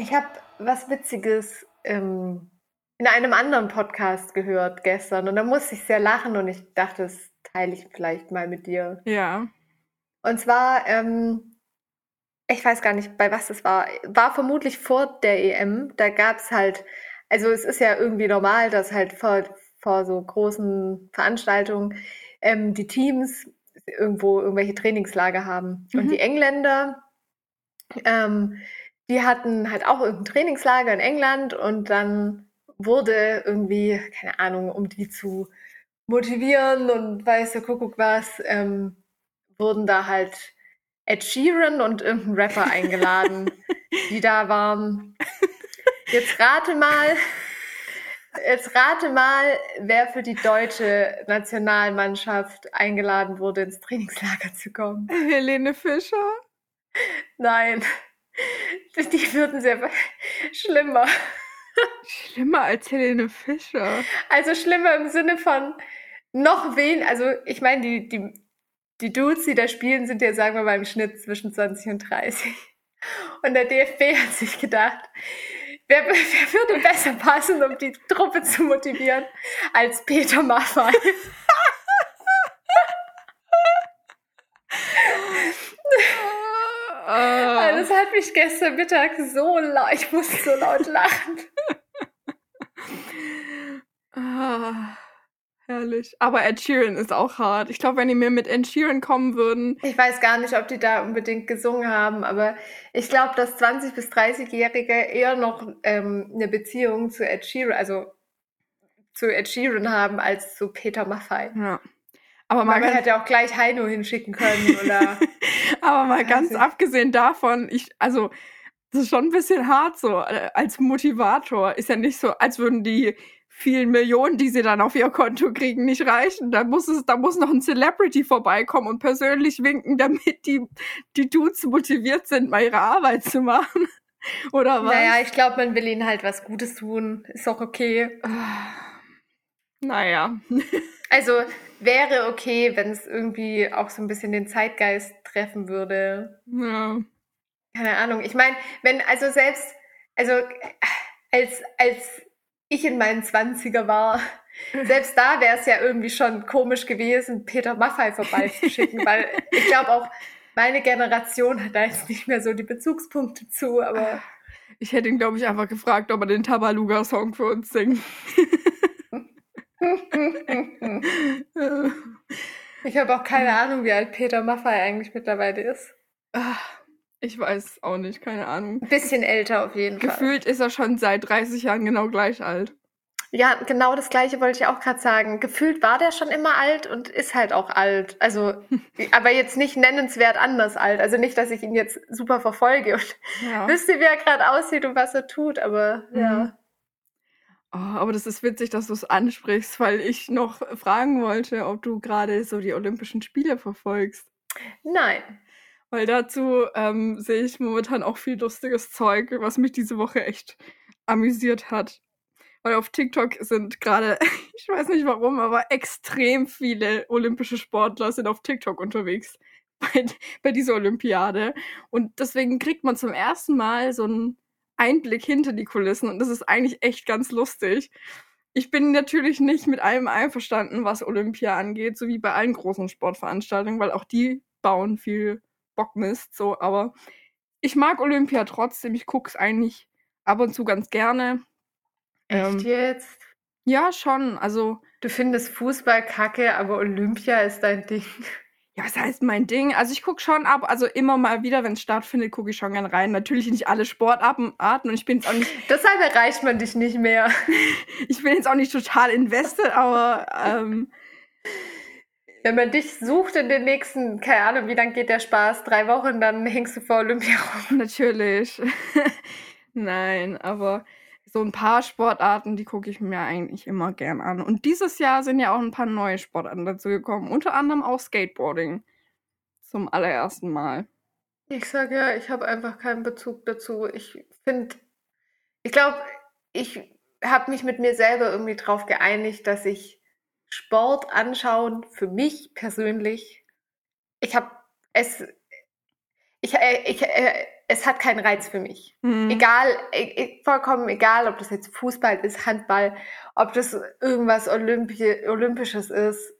Ich habe was Witziges ähm, in einem anderen Podcast gehört gestern und da musste ich sehr lachen und ich dachte, das teile ich vielleicht mal mit dir. Ja. Und zwar, ähm, ich weiß gar nicht, bei was es war. War vermutlich vor der EM. Da gab es halt, also es ist ja irgendwie normal, dass halt vor, vor so großen Veranstaltungen ähm, die Teams irgendwo irgendwelche Trainingslager haben. Und Mhm. die Engländer, ähm, die hatten halt auch irgendein Trainingslager in England und dann wurde irgendwie, keine Ahnung, um die zu motivieren und weiß der Kuckuck was, ähm, wurden da halt Ed Sheeran und irgendein Rapper eingeladen, die da waren. Jetzt rate mal, jetzt rate mal, wer für die deutsche Nationalmannschaft eingeladen wurde, ins Trainingslager zu kommen. Helene Fischer. Nein, die würden sehr schlimmer. Schlimmer als Helene Fischer. Also schlimmer im Sinne von noch wen, also ich meine, die, die, die Dudes, die da spielen, sind ja, sagen wir mal, im Schnitt zwischen 20 und 30. Und der DFB hat sich gedacht, wer, wer würde besser passen, um die Truppe zu motivieren, als Peter Maffay? Ah. Also das hat mich gestern Mittag so laut, ich musste so laut lachen. Herrlich. Aber Ed Sheeran ist auch hart. Ich glaube, wenn die mir mit Ed Sheeran kommen würden. Ich weiß gar nicht, ob die da unbedingt gesungen haben, aber ich glaube, dass 20- bis 30-Jährige eher noch ähm, eine Beziehung zu Ed Sheeran, also zu Ed Sheeran haben, als zu Peter Maffay. Ja. Aber Man mal, ganz, hätte auch gleich Heino hinschicken können oder aber mal ganz ich. abgesehen davon, ich, also, das ist schon ein bisschen hart so. äh, Als Motivator ist ja nicht so, als würden die vielen Millionen, die sie dann auf ihr Konto kriegen, nicht reichen. Da muss es, da muss noch ein Celebrity vorbeikommen und persönlich winken, damit die, die Dudes motiviert sind, mal ihre Arbeit zu machen. Oder was? naja, ich glaube, man will ihnen halt was Gutes tun. Ist auch okay. Naja. Also wäre okay, wenn es irgendwie auch so ein bisschen den Zeitgeist treffen würde. Ja. Keine Ahnung. Ich meine, wenn, also selbst, also als, als ich in meinen Zwanziger war, selbst da wäre es ja irgendwie schon komisch gewesen, Peter Maffay vorbeizuschicken, weil ich glaube auch, meine Generation hat da jetzt nicht mehr so die Bezugspunkte zu, aber Ich hätte ihn, glaube ich, einfach gefragt, ob er den Tabaluga-Song für uns singt. ich habe auch keine Ahnung, wie alt Peter Maffay eigentlich mittlerweile ist. Ich weiß auch nicht, keine Ahnung. Ein bisschen älter auf jeden Fall. Gefühlt ist er schon seit 30 Jahren genau gleich alt. Ja, genau das Gleiche wollte ich auch gerade sagen. Gefühlt war der schon immer alt und ist halt auch alt. Also, aber jetzt nicht nennenswert anders alt. Also nicht, dass ich ihn jetzt super verfolge und Ja. wüsste, wie er gerade aussieht und was er tut, aber Mhm. ja. Oh, aber das ist witzig, dass du es ansprichst, weil ich noch fragen wollte, ob du gerade so die Olympischen Spiele verfolgst. Nein. Weil dazu ähm, sehe ich momentan auch viel lustiges Zeug, was mich diese Woche echt amüsiert hat. Weil auf TikTok sind gerade, ich weiß nicht warum, aber extrem viele olympische Sportler sind auf TikTok unterwegs bei, bei dieser Olympiade. Und deswegen kriegt man zum ersten Mal so einen Einblick hinter die Kulissen und das ist eigentlich echt ganz lustig. Ich bin natürlich nicht mit allem einverstanden, was Olympia angeht, so wie bei allen großen Sportveranstaltungen, weil auch die bauen viel Bockmist, so, aber ich mag Olympia trotzdem, ich gucke es eigentlich ab und zu ganz gerne. Echt Ähm, jetzt? ja, schon, also, Du findest Fußball kacke, aber Olympia ist dein Ding. ja, was heißt mein Ding? Also ich gucke schon ab, also immer mal wieder, wenn es stattfindet, gucke ich schon gern rein. Natürlich nicht alle Sportarten und ich bin jetzt auch nicht, Deshalb erreicht man dich nicht mehr. ich bin jetzt auch nicht total invested, aber ähm, Wenn man dich sucht in den nächsten, keine Ahnung, wie lang geht der Spaß? Drei Wochen, dann hängst du vor Olympia rum. Natürlich. Nein, aber so ein paar Sportarten, die gucke ich mir eigentlich immer gern an. Und dieses Jahr sind ja auch ein paar neue Sportarten dazu gekommen, unter anderem auch Skateboarding. zum allerersten Mal? Ich sage ja, ich habe einfach keinen Bezug dazu. Ich finde, ich glaube, ich habe mich mit mir selber irgendwie drauf geeinigt, dass ich Sport anschauen für mich persönlich, ich habe es, ich, äh, ich, äh, es hat keinen Reiz für mich. Mhm. Egal, e- vollkommen egal, ob das jetzt Fußball ist, Handball, ob das irgendwas Olympi Olympisches ist.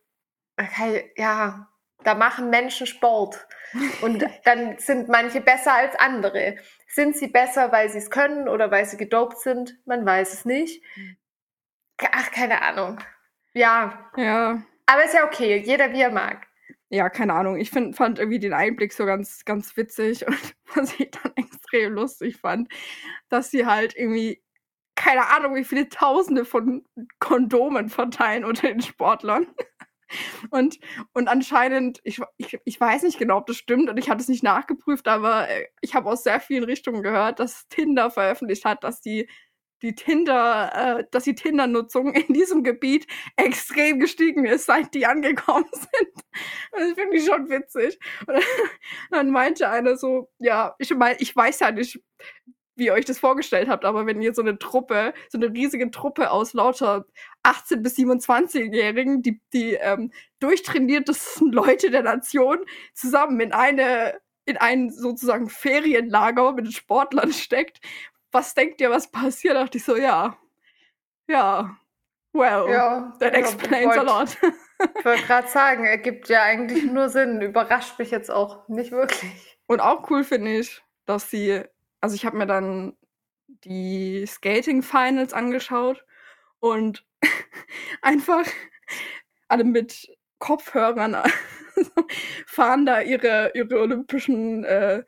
Okay, ja, da machen Menschen Sport. Und dann sind manche besser als andere. Sind sie besser, weil sie es können oder weil sie gedopt sind? Man weiß es nicht. Ach, keine Ahnung. Ja. Ja. Aber ist ja okay, jeder wie er mag. Ja, keine Ahnung. Ich find, fand irgendwie den Einblick so ganz, ganz witzig und was ich dann extrem lustig fand, dass sie halt irgendwie, keine Ahnung, wie viele Tausende von Kondomen verteilen unter den Sportlern. Und, und anscheinend, ich, ich, ich weiß nicht genau, ob das stimmt und ich habe es nicht nachgeprüft, aber äh, ich habe aus sehr vielen Richtungen gehört, dass Tinder veröffentlicht hat, dass die die Tinder, äh, dass die Tinder-Nutzung in diesem Gebiet extrem gestiegen ist, seit die angekommen sind. Das finde ich schon witzig. Und dann meinte einer so, ja, ich meine, ich weiß ja nicht, wie ihr euch das vorgestellt habt, aber wenn ihr so eine Truppe, so eine riesige Truppe aus lauter 18 bis 27-Jährigen, die, die ähm, durchtrainiertesten Leute der Nation zusammen in eine in ein sozusagen Ferienlager mit Sportlern steckt, was denkt ihr, was passiert? Da dachte ich so, ja, ja, well, Ja, that ja, explains a wollt- lot. Ich wollte gerade sagen, ergibt ja eigentlich nur Sinn. Überrascht mich jetzt auch nicht wirklich. Und auch cool finde ich, dass sie, also ich habe mir dann die Skating Finals angeschaut und einfach alle mit Kopfhörern fahren da ihre, ihre olympischen äh,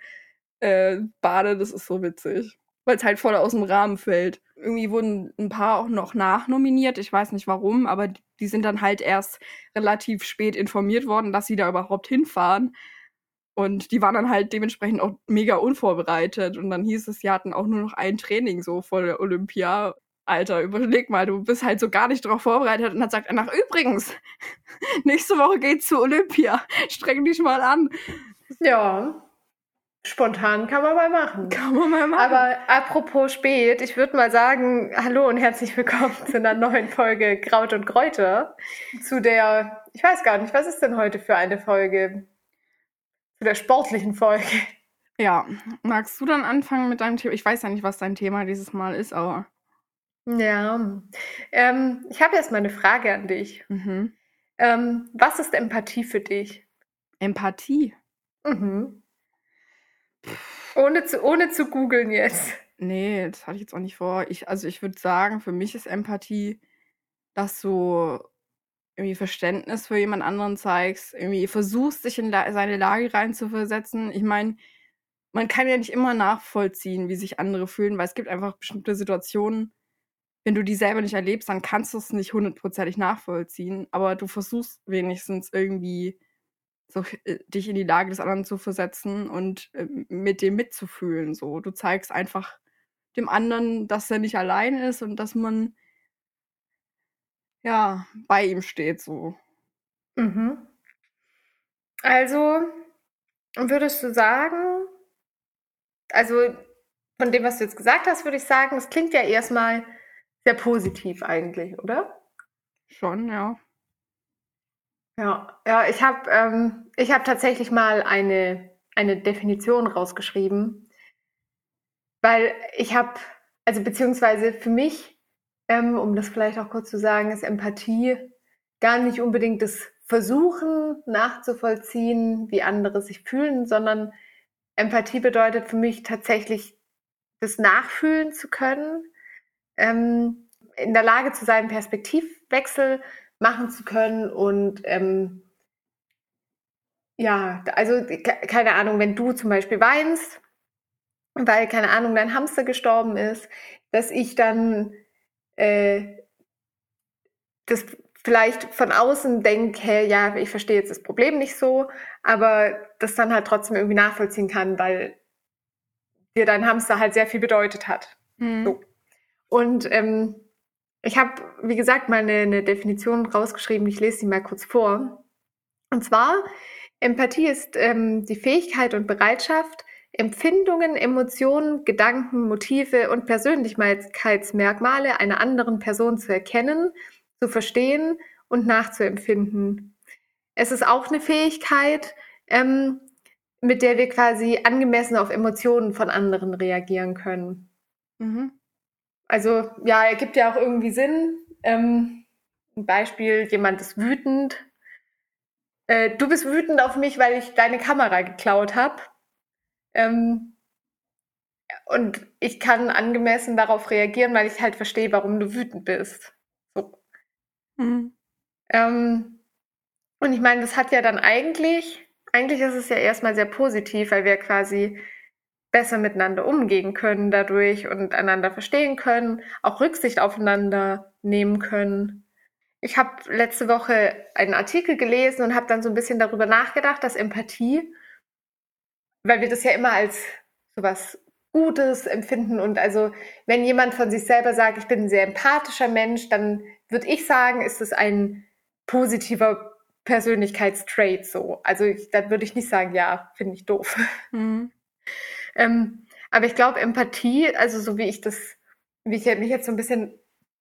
äh, Bade. Das ist so witzig. Weil es halt voll aus dem Rahmen fällt. Irgendwie wurden ein paar auch noch nachnominiert. Ich weiß nicht warum, aber die sind dann halt erst relativ spät informiert worden, dass sie da überhaupt hinfahren. Und die waren dann halt dementsprechend auch mega unvorbereitet. Und dann hieß es, sie hatten auch nur noch ein Training so vor der Olympia. Alter, überleg mal, du bist halt so gar nicht darauf vorbereitet. Und dann sagt er nach, übrigens, nächste Woche geht's zu Olympia. Streng dich mal an. Ja, spontan kann man mal machen. Kann man mal machen. Aber apropos spät, ich würde mal sagen, hallo und herzlich willkommen zu einer neuen Folge Kraut und Kräuter. Zu der, ich weiß gar nicht, was ist denn heute für eine Folge? Zu der sportlichen Folge. ja, magst du dann anfangen mit deinem Thema? Ich weiß ja nicht, was dein Thema dieses Mal ist, aber. Ja, ähm, ich habe jetzt mal eine Frage an dich. Mhm. Ähm, was ist Empathie für dich? Empathie. Mhm. Ohne zu, ohne zu googeln jetzt. Nee, das hatte ich jetzt auch nicht vor. Ich, also ich würde sagen, für mich ist Empathie, dass du irgendwie Verständnis für jemand anderen zeigst, irgendwie versuchst, dich in la seine Lage reinzuversetzen. Ich meine, man kann ja nicht immer nachvollziehen, wie sich andere fühlen, weil es gibt einfach bestimmte Situationen, wenn du die selber nicht erlebst, dann kannst du es nicht hundertprozentig nachvollziehen, aber du versuchst wenigstens irgendwie so äh, dich in die Lage des anderen zu versetzen und äh, mit dem mitzufühlen. So, du zeigst einfach dem anderen, dass er nicht allein ist und dass man ja bei ihm steht. So, Mhm. Also, würdest du sagen, also von dem, was du jetzt gesagt hast, würde ich sagen, es klingt ja erstmal sehr positiv eigentlich, oder? schon, ja. Ja, ja, ich habe ähm, ich hab tatsächlich mal eine, eine Definition rausgeschrieben, weil ich habe, also beziehungsweise für mich, ähm, um das vielleicht auch kurz zu sagen, ist Empathie gar nicht unbedingt das Versuchen nachzuvollziehen, wie andere sich fühlen, sondern Empathie bedeutet für mich tatsächlich das Nachfühlen zu können, ähm, in der Lage zu sein, Perspektivwechsel machen zu können und ähm, ja, also ke- keine Ahnung, wenn du zum Beispiel weinst, weil keine Ahnung, dein Hamster gestorben ist, dass ich dann äh, das vielleicht von außen denke, hey, ja, ich verstehe jetzt das Problem nicht so, aber das dann halt trotzdem irgendwie nachvollziehen kann, weil dir dein Hamster halt sehr viel bedeutet hat. Mhm. So. Und ähm, ich habe, wie gesagt, mal eine, eine Definition rausgeschrieben. Ich lese sie mal kurz vor. Und zwar Empathie ist ähm, die Fähigkeit und Bereitschaft, Empfindungen, Emotionen, Gedanken, Motive und Persönlichkeitsmerkmale einer anderen Person zu erkennen, zu verstehen und nachzuempfinden. Es ist auch eine Fähigkeit, ähm, mit der wir quasi angemessen auf Emotionen von anderen reagieren können. Mhm. Also ja, ergibt ja auch irgendwie Sinn. Ähm, ein Beispiel, jemand ist wütend. Äh, du bist wütend auf mich, weil ich deine Kamera geklaut habe. Ähm, und ich kann angemessen darauf reagieren, weil ich halt verstehe, warum du wütend bist. So. Mhm. Ähm, und ich meine, das hat ja dann eigentlich, eigentlich ist es ja erstmal sehr positiv, weil wir quasi besser miteinander umgehen können dadurch und einander verstehen können, auch Rücksicht aufeinander nehmen können. Ich habe letzte Woche einen Artikel gelesen und habe dann so ein bisschen darüber nachgedacht, dass Empathie weil wir das ja immer als sowas Gutes empfinden. Und also, wenn jemand von sich selber sagt, ich bin ein sehr empathischer Mensch, dann würde ich sagen, ist es ein positiver Persönlichkeitstrait so. Also, ich, dann würde ich nicht sagen, ja, finde ich doof. Mhm. ähm, aber ich glaube, Empathie, also so wie ich das, wie ich mich jetzt so ein bisschen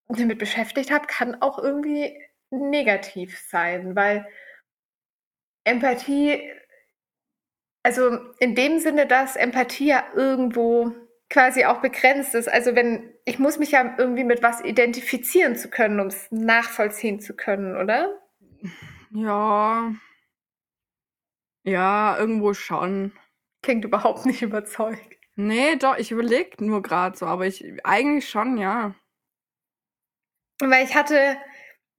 damit beschäftigt habe, kann auch irgendwie negativ sein, weil Empathie also in dem Sinne, dass Empathie ja irgendwo quasi auch begrenzt ist. Also wenn, ich muss mich ja irgendwie mit was identifizieren zu können, um es nachvollziehen zu können, oder? Ja. Ja, irgendwo schon. Klingt überhaupt nicht überzeugt. Nee, doch, ich überlege nur gerade so, aber ich eigentlich schon, ja. Weil ich hatte,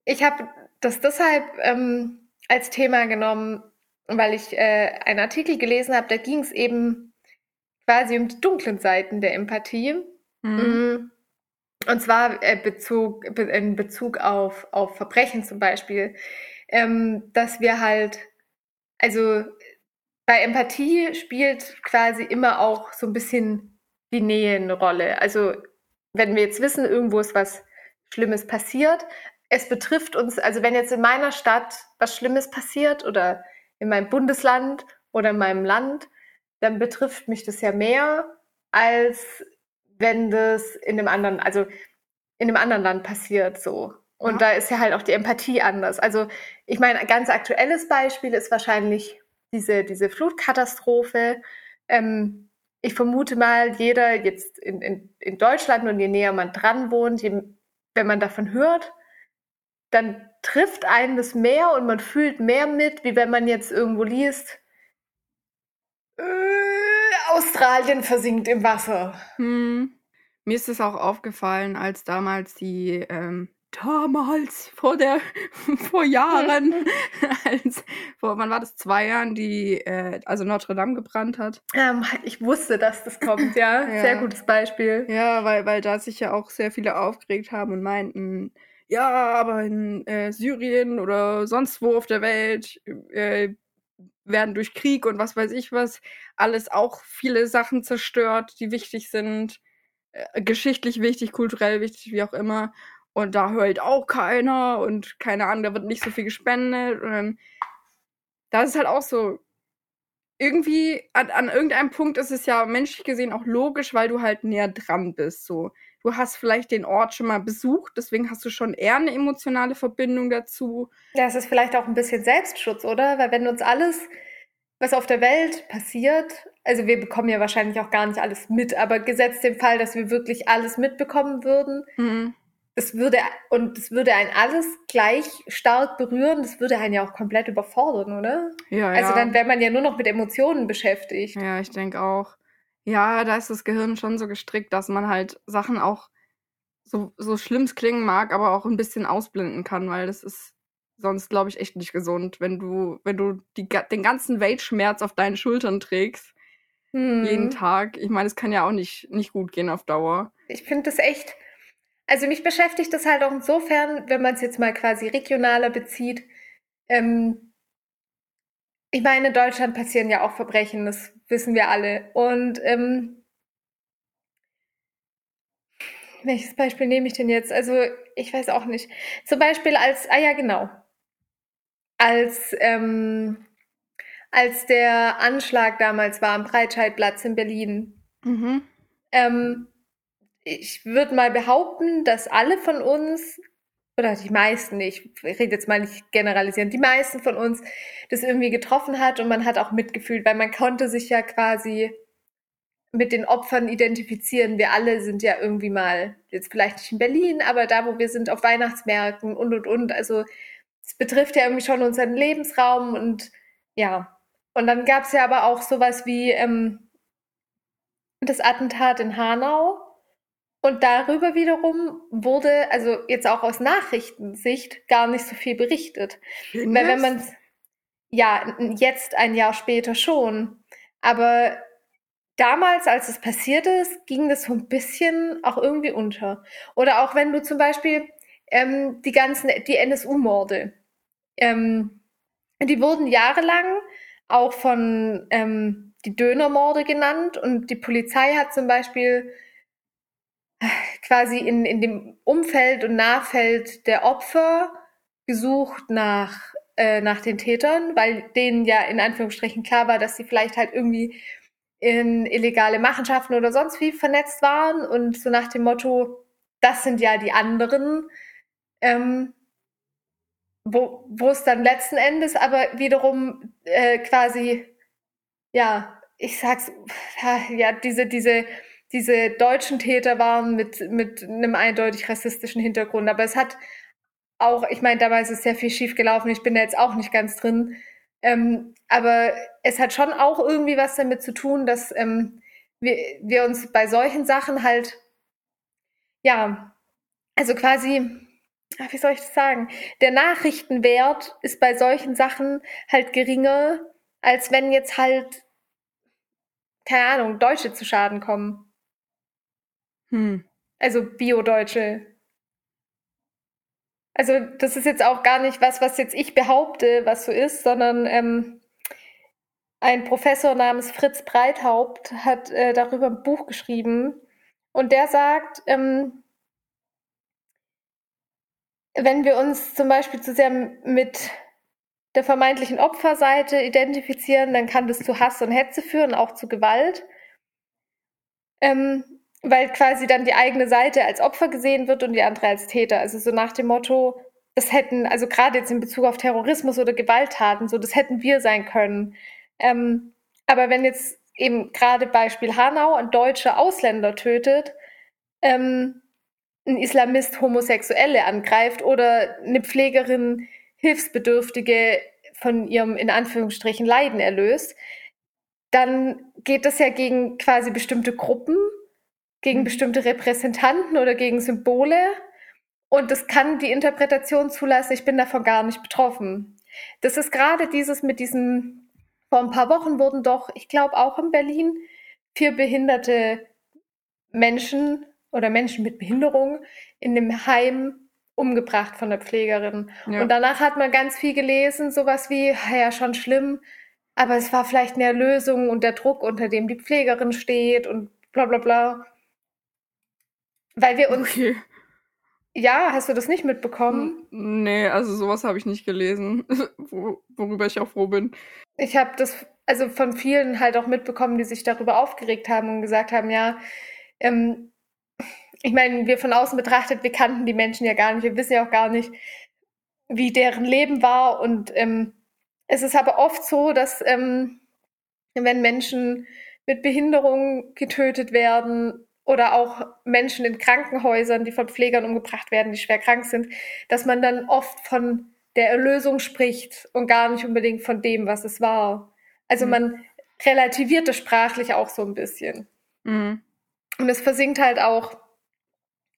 ich habe das deshalb ähm, als Thema genommen, weil ich äh, einen Artikel gelesen habe, da ging es eben quasi um die dunklen Seiten der Empathie. Mhm. Mm. Und zwar äh, Bezug, in Bezug auf, auf Verbrechen zum Beispiel, ähm, dass wir halt, also bei Empathie spielt quasi immer auch so ein bisschen die Nähe eine Rolle. Also wenn wir jetzt wissen, irgendwo ist was Schlimmes passiert, es betrifft uns, also wenn jetzt in meiner Stadt was Schlimmes passiert oder in meinem Bundesland oder in meinem Land, dann betrifft mich das ja mehr, als wenn das in einem anderen, also in einem anderen Land passiert so. Und ja. da ist ja halt auch die Empathie anders. Also ich meine, ein ganz aktuelles Beispiel ist wahrscheinlich diese, diese Flutkatastrophe. Ähm, ich vermute mal, jeder jetzt in, in, in Deutschland und je näher man dran wohnt, je, wenn man davon hört, dann trifft einen das mehr und man fühlt mehr mit, wie wenn man jetzt irgendwo liest, äh, Australien versinkt im Wasser. Hm. Mir ist es auch aufgefallen, als damals die ähm, damals vor der vor Jahren als vor wann war das zwei Jahren die äh, also Notre Dame gebrannt hat ähm, ich wusste dass das kommt ja. ja sehr gutes Beispiel ja weil weil da sich ja auch sehr viele aufgeregt haben und meinten ja, aber in äh, Syrien oder sonst wo auf der Welt äh, werden durch Krieg und was weiß ich was alles auch viele Sachen zerstört, die wichtig sind, äh, geschichtlich wichtig, kulturell wichtig, wie auch immer. Und da hört auch keiner und keine Ahnung, da wird nicht so viel gespendet. Und dann, da ist es halt auch so, irgendwie an, an irgendeinem Punkt ist es ja menschlich gesehen auch logisch, weil du halt näher dran bist. So du hast vielleicht den Ort schon mal besucht, deswegen hast du schon eher eine emotionale Verbindung dazu. Ja, es ist vielleicht auch ein bisschen Selbstschutz, oder? Weil wenn uns alles, was auf der Welt passiert, also wir bekommen ja wahrscheinlich auch gar nicht alles mit, aber gesetzt den Fall, dass wir wirklich alles mitbekommen würden, mhm. Das würde und das würde einen alles gleich stark berühren, das würde einen ja auch komplett überfordern, oder? Ja, also ja. dann wäre man ja nur noch mit Emotionen beschäftigt. Ja, ich denke auch. Ja, da ist das Gehirn schon so gestrickt, dass man halt Sachen auch so, so schlimm es klingen mag, aber auch ein bisschen ausblenden kann, weil das ist sonst, glaube ich, echt nicht gesund, wenn du, wenn du die, den ganzen Weltschmerz auf deinen Schultern trägst. Hm. Jeden Tag. Ich meine, es kann ja auch nicht, nicht gut gehen auf Dauer. Ich finde das echt. Also mich beschäftigt das halt auch insofern, wenn man es jetzt mal quasi regionaler bezieht. Ähm, ich meine, in Deutschland passieren ja auch Verbrechen, das wissen wir alle. Und ähm, welches Beispiel nehme ich denn jetzt? Also, ich weiß auch nicht. Zum Beispiel als, ah ja, genau. Als, ähm, als der Anschlag damals war am Breitscheidplatz in Berlin. Mhm. Ähm, ich würde mal behaupten, dass alle von uns, oder die meisten, ich rede jetzt mal nicht generalisierend, die meisten von uns das irgendwie getroffen hat und man hat auch mitgefühlt, weil man konnte sich ja quasi mit den Opfern identifizieren. Wir alle sind ja irgendwie mal, jetzt vielleicht nicht in Berlin, aber da, wo wir sind, auf Weihnachtsmärkten und, und, und. Also es betrifft ja irgendwie schon unseren Lebensraum und ja. Und dann gab es ja aber auch sowas wie ähm, das Attentat in Hanau. Und darüber wiederum wurde, also jetzt auch aus Nachrichtensicht, gar nicht so viel berichtet. Weil wenn man ja, jetzt ein Jahr später schon. Aber damals, als es passiert ist, ging das so ein bisschen auch irgendwie unter. Oder auch wenn du zum Beispiel ähm, die ganzen, die NSU-Morde, ähm, die wurden jahrelang auch von ähm, die Dönermorde genannt und die Polizei hat zum Beispiel quasi in, in dem Umfeld und Nahfeld der Opfer gesucht nach, äh, nach den Tätern, weil denen ja in Anführungsstrichen klar war, dass sie vielleicht halt irgendwie in illegale Machenschaften oder sonst wie vernetzt waren und so nach dem Motto, das sind ja die anderen, ähm, wo, wo es dann letzten Endes aber wiederum äh, quasi, ja, ich sag's, ja, diese, diese, diese deutschen Täter waren mit, mit einem eindeutig rassistischen Hintergrund. Aber es hat auch, ich meine, damals ist sehr viel schief gelaufen, ich bin da jetzt auch nicht ganz drin. Ähm, aber es hat schon auch irgendwie was damit zu tun, dass ähm, wir, wir uns bei solchen Sachen halt, ja, also quasi, wie soll ich das sagen? Der Nachrichtenwert ist bei solchen Sachen halt geringer, als wenn jetzt halt, keine Ahnung, Deutsche zu Schaden kommen. Hm. Also Bio-Deutsche. Also das ist jetzt auch gar nicht was, was jetzt ich behaupte, was so ist, sondern ähm, ein Professor namens Fritz Breithaupt hat äh, darüber ein Buch geschrieben und der sagt, ähm, wenn wir uns zum Beispiel zu sehr mit der vermeintlichen Opferseite identifizieren, dann kann das zu Hass und Hetze führen, auch zu Gewalt. Ähm, weil quasi dann die eigene Seite als Opfer gesehen wird und die andere als Täter. Also so nach dem Motto, das hätten, also gerade jetzt in Bezug auf Terrorismus oder Gewalttaten, so das hätten wir sein können. Ähm, aber wenn jetzt eben gerade Beispiel Hanau ein deutscher Ausländer tötet, ähm, ein Islamist Homosexuelle angreift oder eine Pflegerin Hilfsbedürftige von ihrem in Anführungsstrichen Leiden erlöst, dann geht das ja gegen quasi bestimmte Gruppen gegen mhm. bestimmte Repräsentanten oder gegen Symbole. Und das kann die Interpretation zulassen, ich bin davon gar nicht betroffen. Das ist gerade dieses mit diesem, vor ein paar Wochen wurden doch, ich glaube auch in Berlin, vier behinderte Menschen oder Menschen mit Behinderung in dem Heim umgebracht von der Pflegerin. Ja. Und danach hat man ganz viel gelesen, sowas wie, ja, schon schlimm, aber es war vielleicht eine Lösung und der Druck, unter dem die Pflegerin steht und bla bla bla. Weil wir uns. Okay. Ja, hast du das nicht mitbekommen? Nee, also sowas habe ich nicht gelesen, worüber ich auch froh bin. Ich habe das also von vielen halt auch mitbekommen, die sich darüber aufgeregt haben und gesagt haben, ja, ähm, ich meine, wir von außen betrachtet, wir kannten die Menschen ja gar nicht, wir wissen ja auch gar nicht, wie deren Leben war. Und ähm, es ist aber oft so, dass ähm, wenn Menschen mit Behinderung getötet werden, oder auch Menschen in Krankenhäusern, die von Pflegern umgebracht werden, die schwer krank sind, dass man dann oft von der Erlösung spricht und gar nicht unbedingt von dem, was es war. Also mhm. man relativiert das sprachlich auch so ein bisschen. Mhm. Und es versinkt halt auch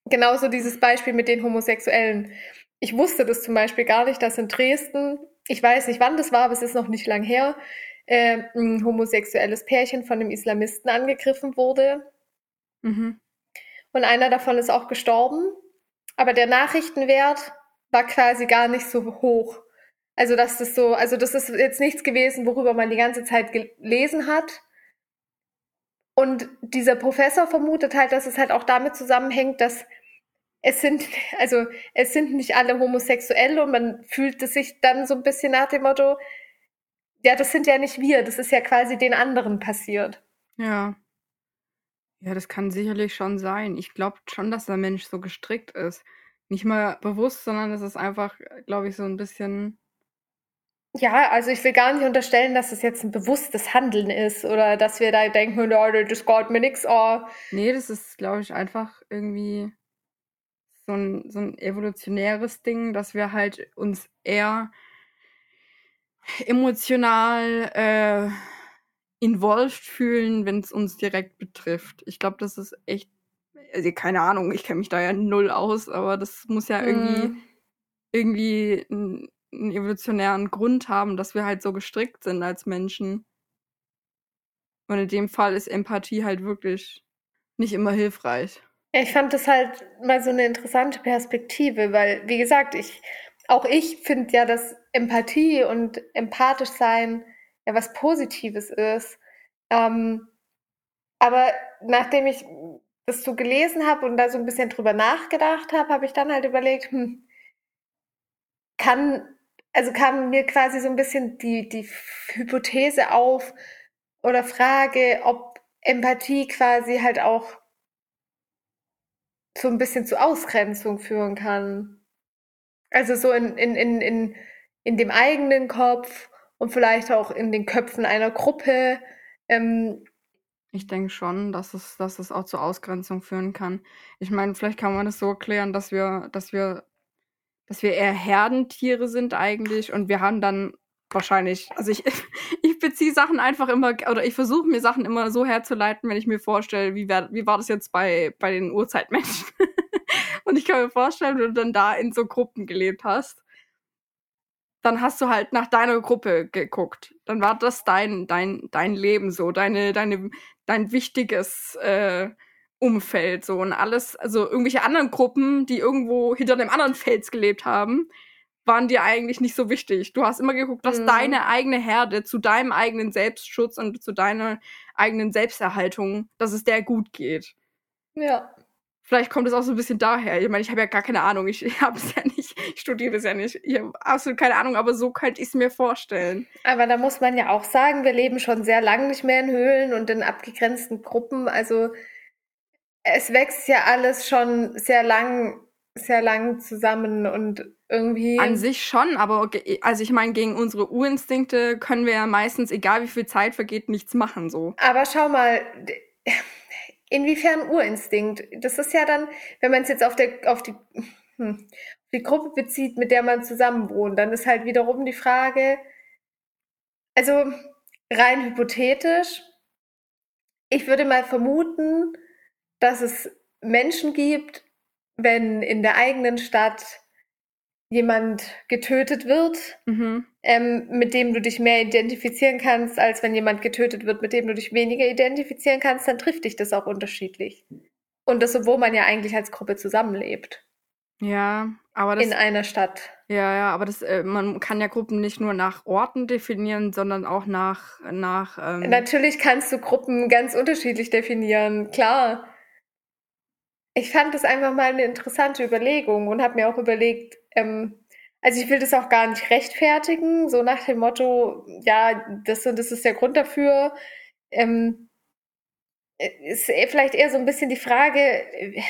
genauso dieses Beispiel mit den Homosexuellen. Ich wusste das zum Beispiel gar nicht, dass in Dresden, ich weiß nicht wann das war, aber es ist noch nicht lang her, äh, ein homosexuelles Pärchen von einem Islamisten angegriffen wurde Mhm. Und einer davon ist auch gestorben. Aber der Nachrichtenwert war quasi gar nicht so hoch. Also, dass das so, also das ist jetzt nichts gewesen, worüber man die ganze Zeit gelesen hat. Und dieser Professor vermutet halt, dass es halt auch damit zusammenhängt, dass es sind, also es sind nicht alle homosexuell und man fühlt es sich dann so ein bisschen nach dem Motto, ja, das sind ja nicht wir, das ist ja quasi den anderen passiert. Ja. Ja, das kann sicherlich schon sein. Ich glaube schon, dass der Mensch so gestrickt ist. Nicht mal bewusst, sondern es ist einfach, glaube ich, so ein bisschen. Ja, also ich will gar nicht unterstellen, dass es jetzt ein bewusstes Handeln ist oder dass wir da denken, ja, das geht mir nix. Oh. Nee, das ist, glaube ich, einfach irgendwie so ein, so ein evolutionäres Ding, dass wir halt uns eher emotional äh, involved fühlen, wenn es uns direkt betrifft. Ich glaube, das ist echt, also keine Ahnung, ich kenne mich da ja null aus, aber das muss ja irgendwie, mm. irgendwie einen, einen evolutionären Grund haben, dass wir halt so gestrickt sind als Menschen. Und in dem Fall ist Empathie halt wirklich nicht immer hilfreich. Ich fand das halt mal so eine interessante Perspektive, weil, wie gesagt, ich, auch ich finde ja, dass Empathie und empathisch sein ja was Positives ist. Ähm, aber nachdem ich das so gelesen habe und da so ein bisschen drüber nachgedacht habe, habe ich dann halt überlegt, hm, kann, also kam mir quasi so ein bisschen die, die Hypothese auf oder Frage, ob Empathie quasi halt auch so ein bisschen zu Ausgrenzung führen kann. Also so in, in, in, in, in dem eigenen Kopf und vielleicht auch in den Köpfen einer Gruppe. Ähm, ich denke schon, dass es, dass es auch zu Ausgrenzung führen kann. Ich meine, vielleicht kann man es so erklären, dass wir, dass wir, dass wir eher Herdentiere sind eigentlich und wir haben dann wahrscheinlich, also ich, ich beziehe Sachen einfach immer, oder ich versuche mir Sachen immer so herzuleiten, wenn ich mir vorstelle, wie, wär, wie war das jetzt bei, bei den Urzeitmenschen. und ich kann mir vorstellen, wenn du dann da in so Gruppen gelebt hast, dann hast du halt nach deiner Gruppe geguckt. Dann war das dein, dein, dein Leben so, deine, deine, dein wichtiges äh, Umfeld so und alles, also irgendwelche anderen Gruppen, die irgendwo hinter einem anderen Fels gelebt haben, waren dir eigentlich nicht so wichtig. Du hast immer geguckt, dass mhm. deine eigene Herde zu deinem eigenen Selbstschutz und zu deiner eigenen Selbsterhaltung, dass es der gut geht. Ja. Vielleicht kommt es auch so ein bisschen daher. Ich meine, ich habe ja gar keine Ahnung. Ich, habe es ja nicht, ich studiere es ja nicht. Ich habe absolut keine Ahnung, aber so könnte ich es mir vorstellen. Aber da muss man ja auch sagen, wir leben schon sehr lange nicht mehr in Höhlen und in abgegrenzten Gruppen. Also es wächst ja alles schon sehr lang, sehr lang zusammen und irgendwie. An sich schon, aber also ich meine, gegen unsere Urinstinkte können wir ja meistens, egal wie viel Zeit vergeht, nichts machen so. Aber schau mal, inwiefern Urinstinkt? Das ist ja dann, wenn man es jetzt auf der auf die hm, die Gruppe bezieht, mit der man zusammen wohnt, dann ist halt wiederum die Frage, also rein hypothetisch, ich würde mal vermuten, dass es Menschen gibt, wenn in der eigenen Stadt jemand getötet wird, mhm. ähm, mit dem du dich mehr identifizieren kannst, als wenn jemand getötet wird, mit dem du dich weniger identifizieren kannst, dann trifft dich das auch unterschiedlich. Und das, obwohl man ja eigentlich als Gruppe zusammenlebt. Ja, aber das. In einer Stadt. Ja, ja, aber das, äh, man kann ja Gruppen nicht nur nach Orten definieren, sondern auch nach. nach ähm Natürlich kannst du Gruppen ganz unterschiedlich definieren, klar. Ich fand das einfach mal eine interessante Überlegung und habe mir auch überlegt, ähm, also ich will das auch gar nicht rechtfertigen, so nach dem Motto, ja, das das ist der Grund dafür. Ähm, ist vielleicht eher so ein bisschen die Frage, äh,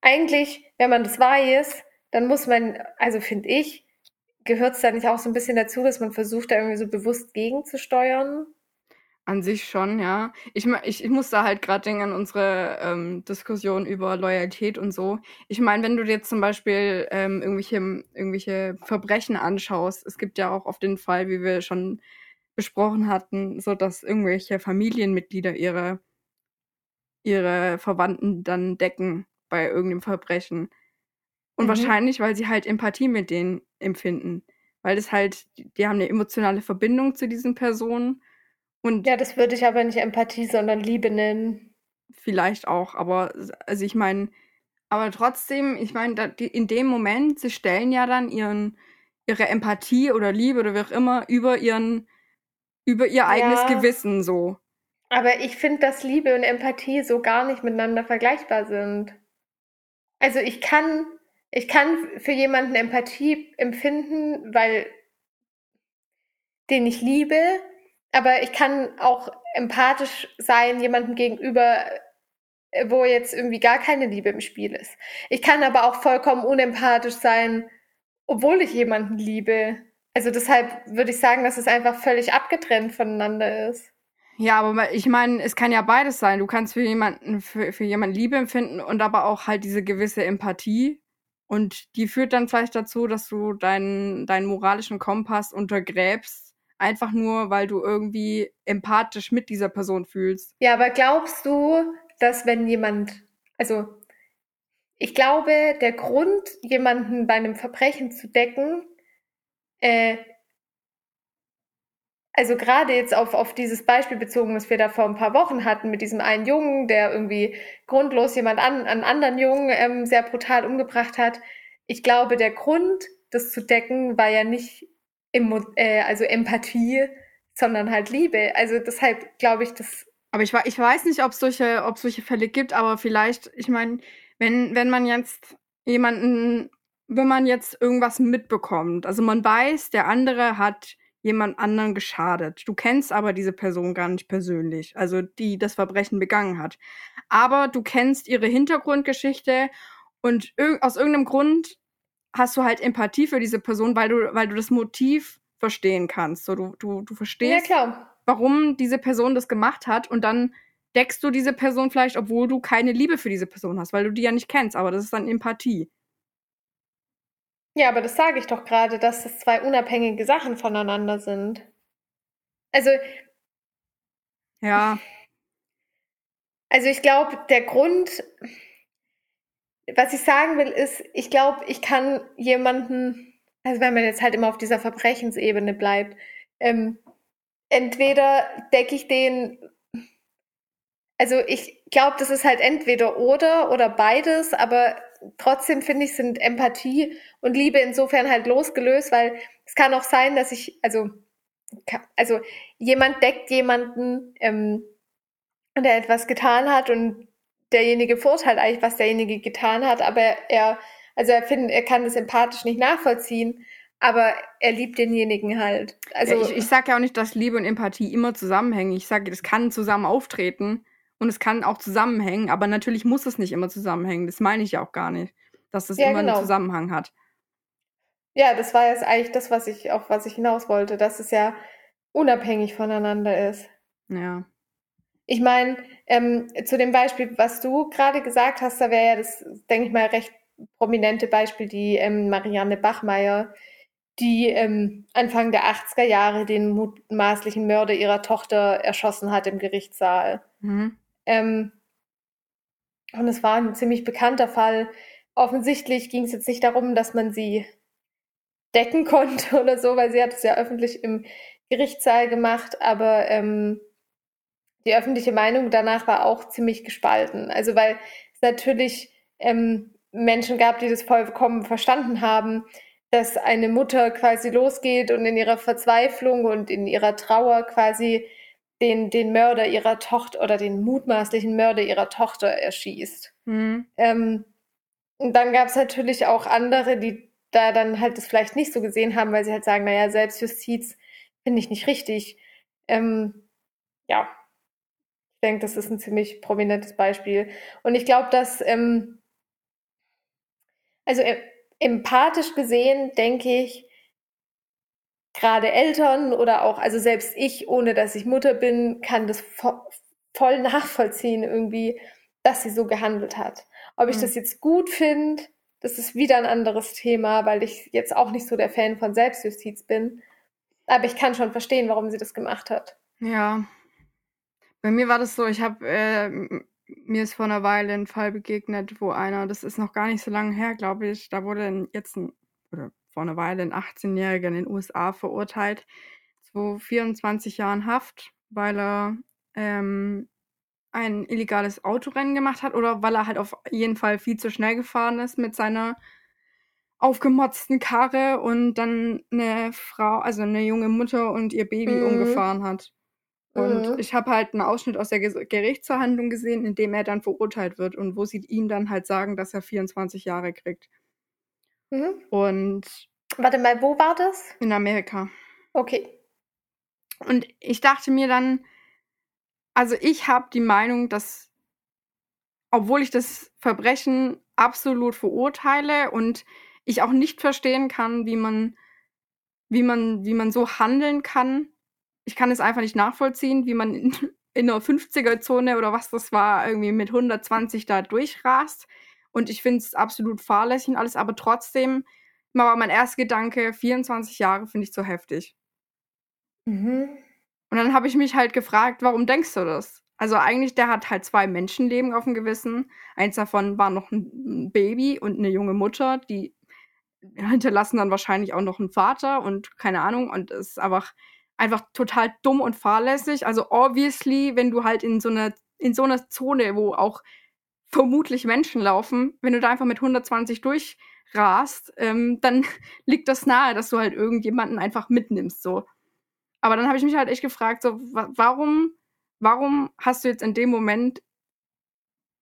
eigentlich, wenn man das weiß, dann muss man, also finde ich, gehört es da nicht auch so ein bisschen dazu, dass man versucht, da irgendwie so bewusst gegenzusteuern? An sich schon, ja. Ich, ich, ich muss da halt gerade denken an unsere ähm, Diskussion über Loyalität und so. Ich meine, wenn du dir jetzt zum Beispiel ähm, irgendwelche, irgendwelche Verbrechen anschaust, es gibt ja auch oft den Fall, wie wir schon besprochen hatten, so dass irgendwelche Familienmitglieder ihre, ihre Verwandten dann decken bei irgendeinem Verbrechen. Und mhm. wahrscheinlich, weil sie halt Empathie mit denen empfinden. Weil es halt, die haben eine emotionale Verbindung zu diesen Personen und ja, das würde ich aber nicht Empathie, sondern Liebe nennen. Vielleicht auch, aber also ich meine, aber trotzdem, ich meine, in dem Moment, sie stellen ja dann ihren, ihre Empathie oder Liebe oder wie auch immer über ihren, über ihr eigenes ja, Gewissen so. Aber ich finde, dass Liebe und Empathie so gar nicht miteinander vergleichbar sind. Also ich kann, ich kann für jemanden Empathie empfinden, weil den ich liebe, aber ich kann auch empathisch sein jemandem gegenüber, äh, wo jetzt irgendwie gar keine Liebe im Spiel ist. Ich kann aber auch vollkommen unempathisch sein, obwohl ich jemanden liebe. Also deshalb würde ich sagen, dass es einfach völlig abgetrennt voneinander ist. Ja, aber ich meine, es kann ja beides sein. Du kannst für jemanden, für, für jemanden Liebe empfinden und aber auch halt diese gewisse Empathie. Und die führt dann vielleicht dazu, dass du deinen, deinen moralischen Kompass untergräbst, einfach nur, weil du irgendwie empathisch mit dieser Person fühlst. Ja, aber glaubst du, dass wenn jemand, also ich glaube, der Grund, jemanden bei einem Verbrechen zu decken, äh, also gerade jetzt auf, auf dieses Beispiel bezogen, das wir da vor ein paar Wochen hatten, mit diesem einen Jungen, der irgendwie grundlos jemand an, einen anderen Jungen ähm, sehr brutal umgebracht hat. Ich glaube, der Grund, das zu decken, war ja nicht äh, also Empathie, sondern halt Liebe. Also deshalb glaube ich, dass. Aber ich, ich weiß nicht, ob es solche, solche Fälle gibt, aber vielleicht, ich meine, wenn, wenn man jetzt jemanden, wenn man jetzt irgendwas mitbekommt, also man weiß, der andere hat jemand anderen geschadet. Du kennst aber diese Person gar nicht persönlich, also die das Verbrechen begangen hat. Aber du kennst ihre Hintergrundgeschichte und aus irgendeinem Grund hast du halt Empathie für diese Person, weil du, weil du das Motiv verstehen kannst. So, du, du, du verstehst, ja, warum diese Person das gemacht hat und dann deckst du diese Person vielleicht, obwohl du keine Liebe für diese Person hast, weil du die ja nicht kennst, aber das ist dann Empathie. Ja, aber das sage ich doch gerade, dass das zwei unabhängige Sachen voneinander sind. Also. Ja. Also ich glaube, der Grund, was ich sagen will, ist, ich glaube, ich kann jemanden, also wenn man jetzt halt immer auf dieser Verbrechensebene bleibt, ähm, entweder decke ich den, also ich glaube, das ist halt entweder oder oder beides, aber trotzdem finde ich, sind Empathie und Liebe insofern halt losgelöst, weil es kann auch sein, dass ich, also, also jemand deckt jemanden, ähm, der etwas getan hat und derjenige verurteilt eigentlich, was derjenige getan hat, aber er, also er findet, er kann das empathisch nicht nachvollziehen, aber er liebt denjenigen halt. Also ja, ich, ich sage ja auch nicht, dass Liebe und Empathie immer zusammenhängen. Ich sage, das kann zusammen auftreten und es kann auch zusammenhängen, aber natürlich muss es nicht immer zusammenhängen. Das meine ich ja auch gar nicht, dass das ja, immer genau. einen Zusammenhang hat. Ja, das war jetzt eigentlich das, was ich auf was ich hinaus wollte, dass es ja unabhängig voneinander ist. Ja. Ich meine, ähm, zu dem Beispiel, was du gerade gesagt hast, da wäre ja das, denke ich mal, recht prominente Beispiel die ähm, Marianne Bachmeier, die ähm, Anfang der 80er Jahre den mutmaßlichen Mörder ihrer Tochter erschossen hat im Gerichtssaal. Mhm. Ähm, und es war ein ziemlich bekannter Fall. Offensichtlich ging es jetzt nicht darum, dass man sie decken konnte oder so, weil sie hat es ja öffentlich im Gerichtssaal gemacht, aber ähm, die öffentliche Meinung danach war auch ziemlich gespalten. Also weil es natürlich ähm, Menschen gab, die das vollkommen verstanden haben, dass eine Mutter quasi losgeht und in ihrer Verzweiflung und in ihrer Trauer quasi den, den Mörder ihrer Tochter oder den mutmaßlichen Mörder ihrer Tochter erschießt. Mhm. Ähm, und dann gab es natürlich auch andere, die da dann halt das vielleicht nicht so gesehen haben, weil sie halt sagen, naja, Selbstjustiz finde ich nicht richtig. Ähm, ja, ich denke, das ist ein ziemlich prominentes Beispiel. Und ich glaube, dass, ähm, also äh, empathisch gesehen, denke ich, gerade Eltern oder auch, also selbst ich, ohne dass ich Mutter bin, kann das vo voll nachvollziehen irgendwie, dass sie so gehandelt hat. Ob ich mhm. das jetzt gut finde, das ist wieder ein anderes Thema, weil ich jetzt auch nicht so der Fan von Selbstjustiz bin. Aber ich kann schon verstehen, warum sie das gemacht hat. Ja. Bei mir war das so, ich habe, äh, mir ist vor einer Weile ein Fall begegnet, wo einer, das ist noch gar nicht so lange her, glaube ich, da wurde jetzt ein, oder vor einer Weile ein 18-Jähriger in den USA verurteilt zu 24 Jahren Haft, weil er ähm, ein illegales Autorennen gemacht hat oder weil er halt auf jeden Fall viel zu schnell gefahren ist mit seiner aufgemotzten Karre und dann eine Frau, also eine junge Mutter und ihr Baby mhm. umgefahren hat. Und mhm. ich habe halt einen Ausschnitt aus der Gerichtsverhandlung gesehen, in dem er dann verurteilt wird und wo sie ihm dann halt sagen, dass er 24 Jahre kriegt. Mhm. Und. Warte mal, wo war das? In Amerika. Okay. Und ich dachte mir dann, also ich habe die Meinung, dass, obwohl ich das Verbrechen absolut verurteile und ich auch nicht verstehen kann, wie man, wie man, wie man so handeln kann. Ich kann es einfach nicht nachvollziehen, wie man in, in der 50er-Zone oder was das war, irgendwie mit 120 da durchrast. Und ich finde es absolut fahrlässig und alles, aber trotzdem war mein erster Gedanke, 24 Jahre finde ich zu heftig. Mhm. Und dann habe ich mich halt gefragt, warum denkst du das? Also eigentlich, der hat halt zwei Menschenleben auf dem Gewissen. Eins davon war noch ein Baby und eine junge Mutter, die hinterlassen dann wahrscheinlich auch noch einen Vater und keine Ahnung und ist einfach einfach total dumm und fahrlässig. Also obviously, wenn du halt in so einer in so einer Zone, wo auch vermutlich Menschen laufen, wenn du da einfach mit 120 durchrast, ähm, dann liegt das nahe, dass du halt irgendjemanden einfach mitnimmst so. Aber dann habe ich mich halt echt gefragt, so warum warum hast du jetzt in dem Moment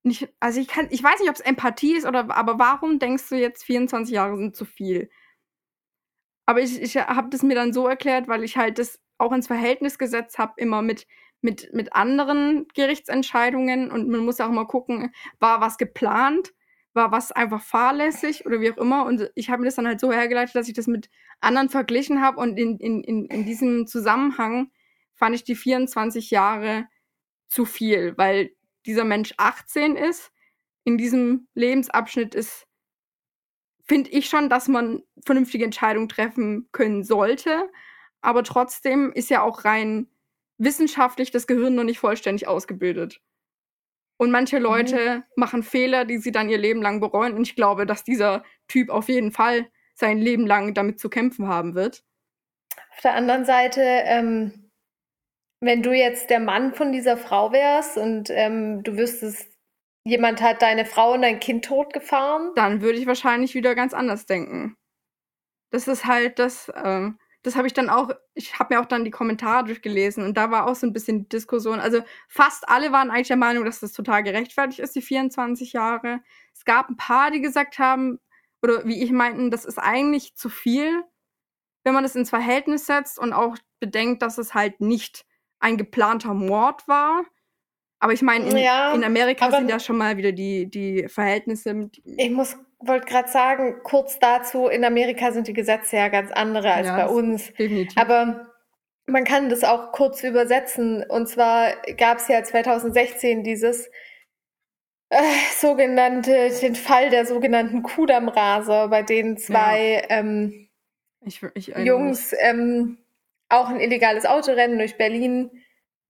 nicht, also ich kann, ich weiß nicht, ob es Empathie ist oder, aber warum denkst du jetzt 24 Jahre sind zu viel? Aber ich, ich habe das mir dann so erklärt, weil ich halt das auch ins Verhältnis gesetzt habe, immer mit, mit, mit anderen Gerichtsentscheidungen und man muss auch mal gucken, war was geplant, war was einfach fahrlässig oder wie auch immer. Und ich habe mir das dann halt so hergeleitet, dass ich das mit anderen verglichen habe und in, in, in, in diesem Zusammenhang fand ich die 24 Jahre zu viel, weil dieser Mensch 18 ist. In diesem Lebensabschnitt ist, finde ich schon, dass man vernünftige Entscheidungen treffen können sollte. Aber trotzdem ist ja auch rein wissenschaftlich das Gehirn noch nicht vollständig ausgebildet. Und manche mhm. Leute mhm. machen Fehler, die sie dann ihr Leben lang bereuen. Und ich glaube, dass dieser Typ auf jeden Fall sein Leben lang damit zu kämpfen haben wird. Auf der anderen Seite, ähm, wenn du jetzt der Mann von dieser Frau wärst und ähm, du wüsstest, jemand hat deine Frau und dein Kind totgefahren. Dann würde ich wahrscheinlich wieder ganz anders denken. Das ist halt das, äh, das habe ich dann auch, ich habe mir auch dann die Kommentare durchgelesen und da war auch so ein bisschen die Diskussion. Also fast alle waren eigentlich der Meinung, dass das total gerechtfertigt ist, die 24 Jahre. Es gab ein paar, die gesagt haben, oder wie ich meinten, das ist eigentlich zu viel, wenn man das ins Verhältnis setzt und auch bedenkt, dass es halt nicht ein geplanter Mord war. Aber ich meine, in, ja, in, Amerika sind ja schon mal wieder die, die Verhältnisse. Ich muss, wollte gerade sagen, kurz dazu, in Amerika sind die Gesetze ja ganz andere als ja, bei uns. Definitiv. Aber man kann das auch kurz übersetzen. Und zwar gab es ja 2016 dieses äh, sogenannte, den Fall der sogenannten Kudamraser, bei denen zwei ja. ähm, ich, ich Jungs ähm, auch ein illegales Autorennen durch Berlin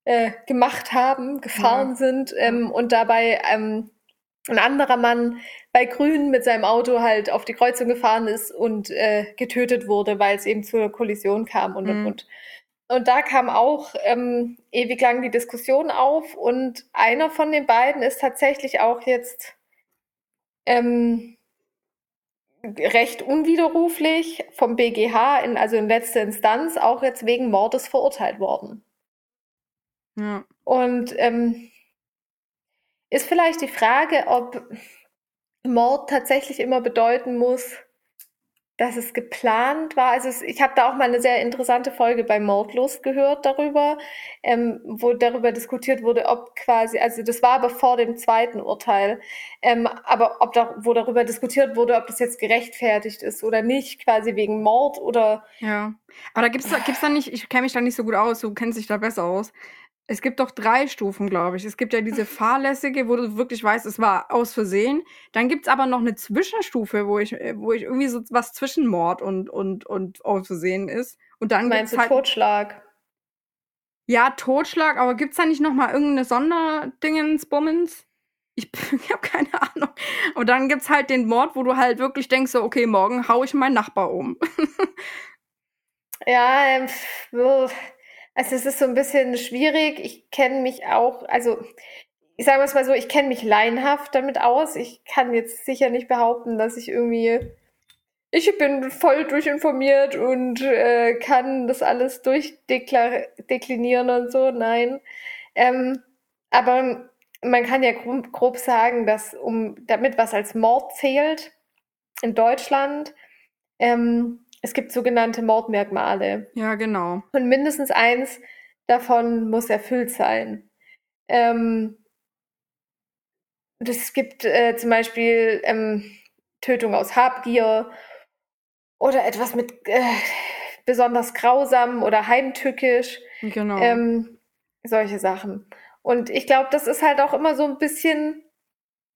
äh, gemacht haben, gefahren ja. sind ähm, und dabei ähm, ein anderer Mann bei Grün mit seinem Auto halt auf die Kreuzung gefahren ist und äh, getötet wurde, weil es eben zur Kollision kam und mhm. und und. da kam auch ähm, ewig lang die Diskussion auf und einer von den beiden ist tatsächlich auch jetzt ähm, recht unwiderruflich vom BGH, in, also in letzter Instanz, auch jetzt wegen Mordes verurteilt worden. Ja. Und ähm, ist vielleicht die Frage, ob Mord tatsächlich immer bedeuten muss, dass es geplant war. Also es, ich habe da auch mal eine sehr interessante Folge bei Mordlust gehört darüber, ähm, wo darüber diskutiert wurde, ob quasi, also das war aber vor dem zweiten Urteil, ähm, aber ob da, wo darüber diskutiert wurde, ob das jetzt gerechtfertigt ist oder nicht, quasi wegen Mord oder. Ja, aber da gibt's, gibt's da nicht, ich kenne mich da nicht so gut aus, du kennst dich da besser aus. Es gibt doch drei Stufen, glaube ich. Es gibt ja diese fahrlässige, wo du wirklich weißt, es war aus Versehen. Dann gibt's aber noch eine Zwischenstufe, wo ich, wo ich irgendwie so was zwischen Mord und, und, und aus Versehen ist. Und dann Meinst du halt, Totschlag? Ja, Totschlag, aber gibt's da nicht noch mal irgendeine Sonderdingens, Bummens? Ich, ich habe keine Ahnung. Und dann gibt's halt den Mord, wo du halt wirklich denkst, so, okay, morgen hau ich meinen Nachbar um. ja, ähm, also es ist so ein bisschen schwierig. Ich kenne mich auch, also ich sage es mal so, ich kenne mich laienhaft damit aus. Ich kann jetzt sicher nicht behaupten, dass ich irgendwie, ich bin voll durchinformiert und äh, kann das alles durchdeklinieren und so. Nein. Ähm, aber man kann ja grob, grob sagen, dass um damit was als Mord zählt in Deutschland, ähm, es gibt sogenannte Mordmerkmale. Ja, genau. Und mindestens eins davon muss erfüllt sein. Ähm, es gibt äh, zum Beispiel ähm, Tötung aus Habgier oder etwas mit äh, besonders grausam oder heimtückisch. Genau. Ähm, solche Sachen. Und ich glaube, das ist halt auch immer so ein bisschen.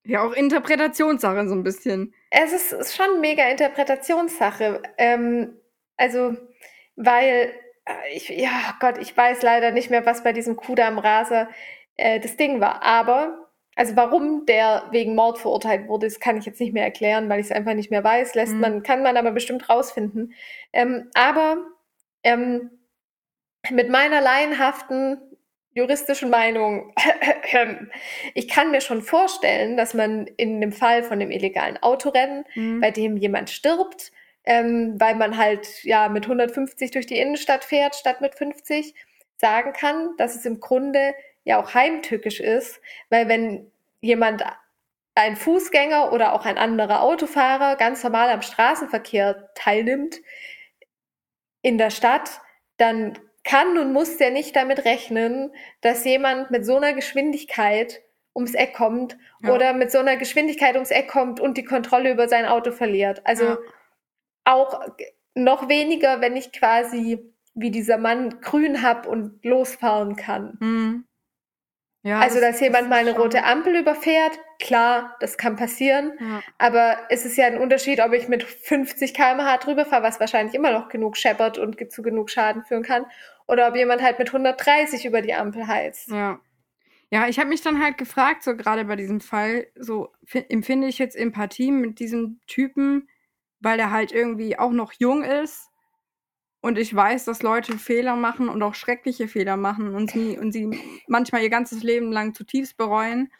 Ja, auch Interpretationssache so ein bisschen. Es ist, ist schon mega Interpretationssache. Ähm, also, weil äh, ich, ja Gott, ich weiß leider nicht mehr, was bei diesem Kudamm-Raser äh, das Ding war. Aber also warum der wegen Mord verurteilt wurde, das kann ich jetzt nicht mehr erklären, weil ich es einfach nicht mehr weiß. Lässt Mhm. man, kann man aber bestimmt rausfinden. Ähm, aber ähm, mit meiner laienhaften juristischen Meinung, ich kann mir schon vorstellen, dass man in dem Fall von dem illegalen Autorennen, Mhm. bei dem jemand stirbt, ähm, weil man halt ja mit 150 durch die Innenstadt fährt statt mit 50, sagen kann, dass es im Grunde ja auch heimtückisch ist, weil wenn jemand ein Fußgänger oder auch ein anderer Autofahrer ganz normal am Straßenverkehr teilnimmt in der Stadt, dann kann und muss der nicht damit rechnen, dass jemand mit so einer Geschwindigkeit ums Eck kommt Ja. oder mit so einer Geschwindigkeit ums Eck kommt und die Kontrolle über sein Auto verliert. Also Ja. auch noch weniger, wenn ich quasi wie dieser Mann grün hab und losfahren kann. Mhm. Ja, also, das- dass jemand mal eine rote Ampel überfährt, klar, das kann passieren. Ja. Aber es ist ja ein Unterschied, ob ich mit 50 km/h drüber fahre, was wahrscheinlich immer noch genug scheppert und zu genug Schaden führen kann, oder ob jemand halt mit 130 über die Ampel heizt. Ja. Ja, ich habe mich dann halt gefragt, so gerade bei diesem Fall, so fi- empfinde ich jetzt Empathie mit diesem Typen, weil er halt irgendwie auch noch jung ist und ich weiß, dass Leute Fehler machen und auch schreckliche Fehler machen und sie, und sie manchmal ihr ganzes Leben lang zutiefst bereuen.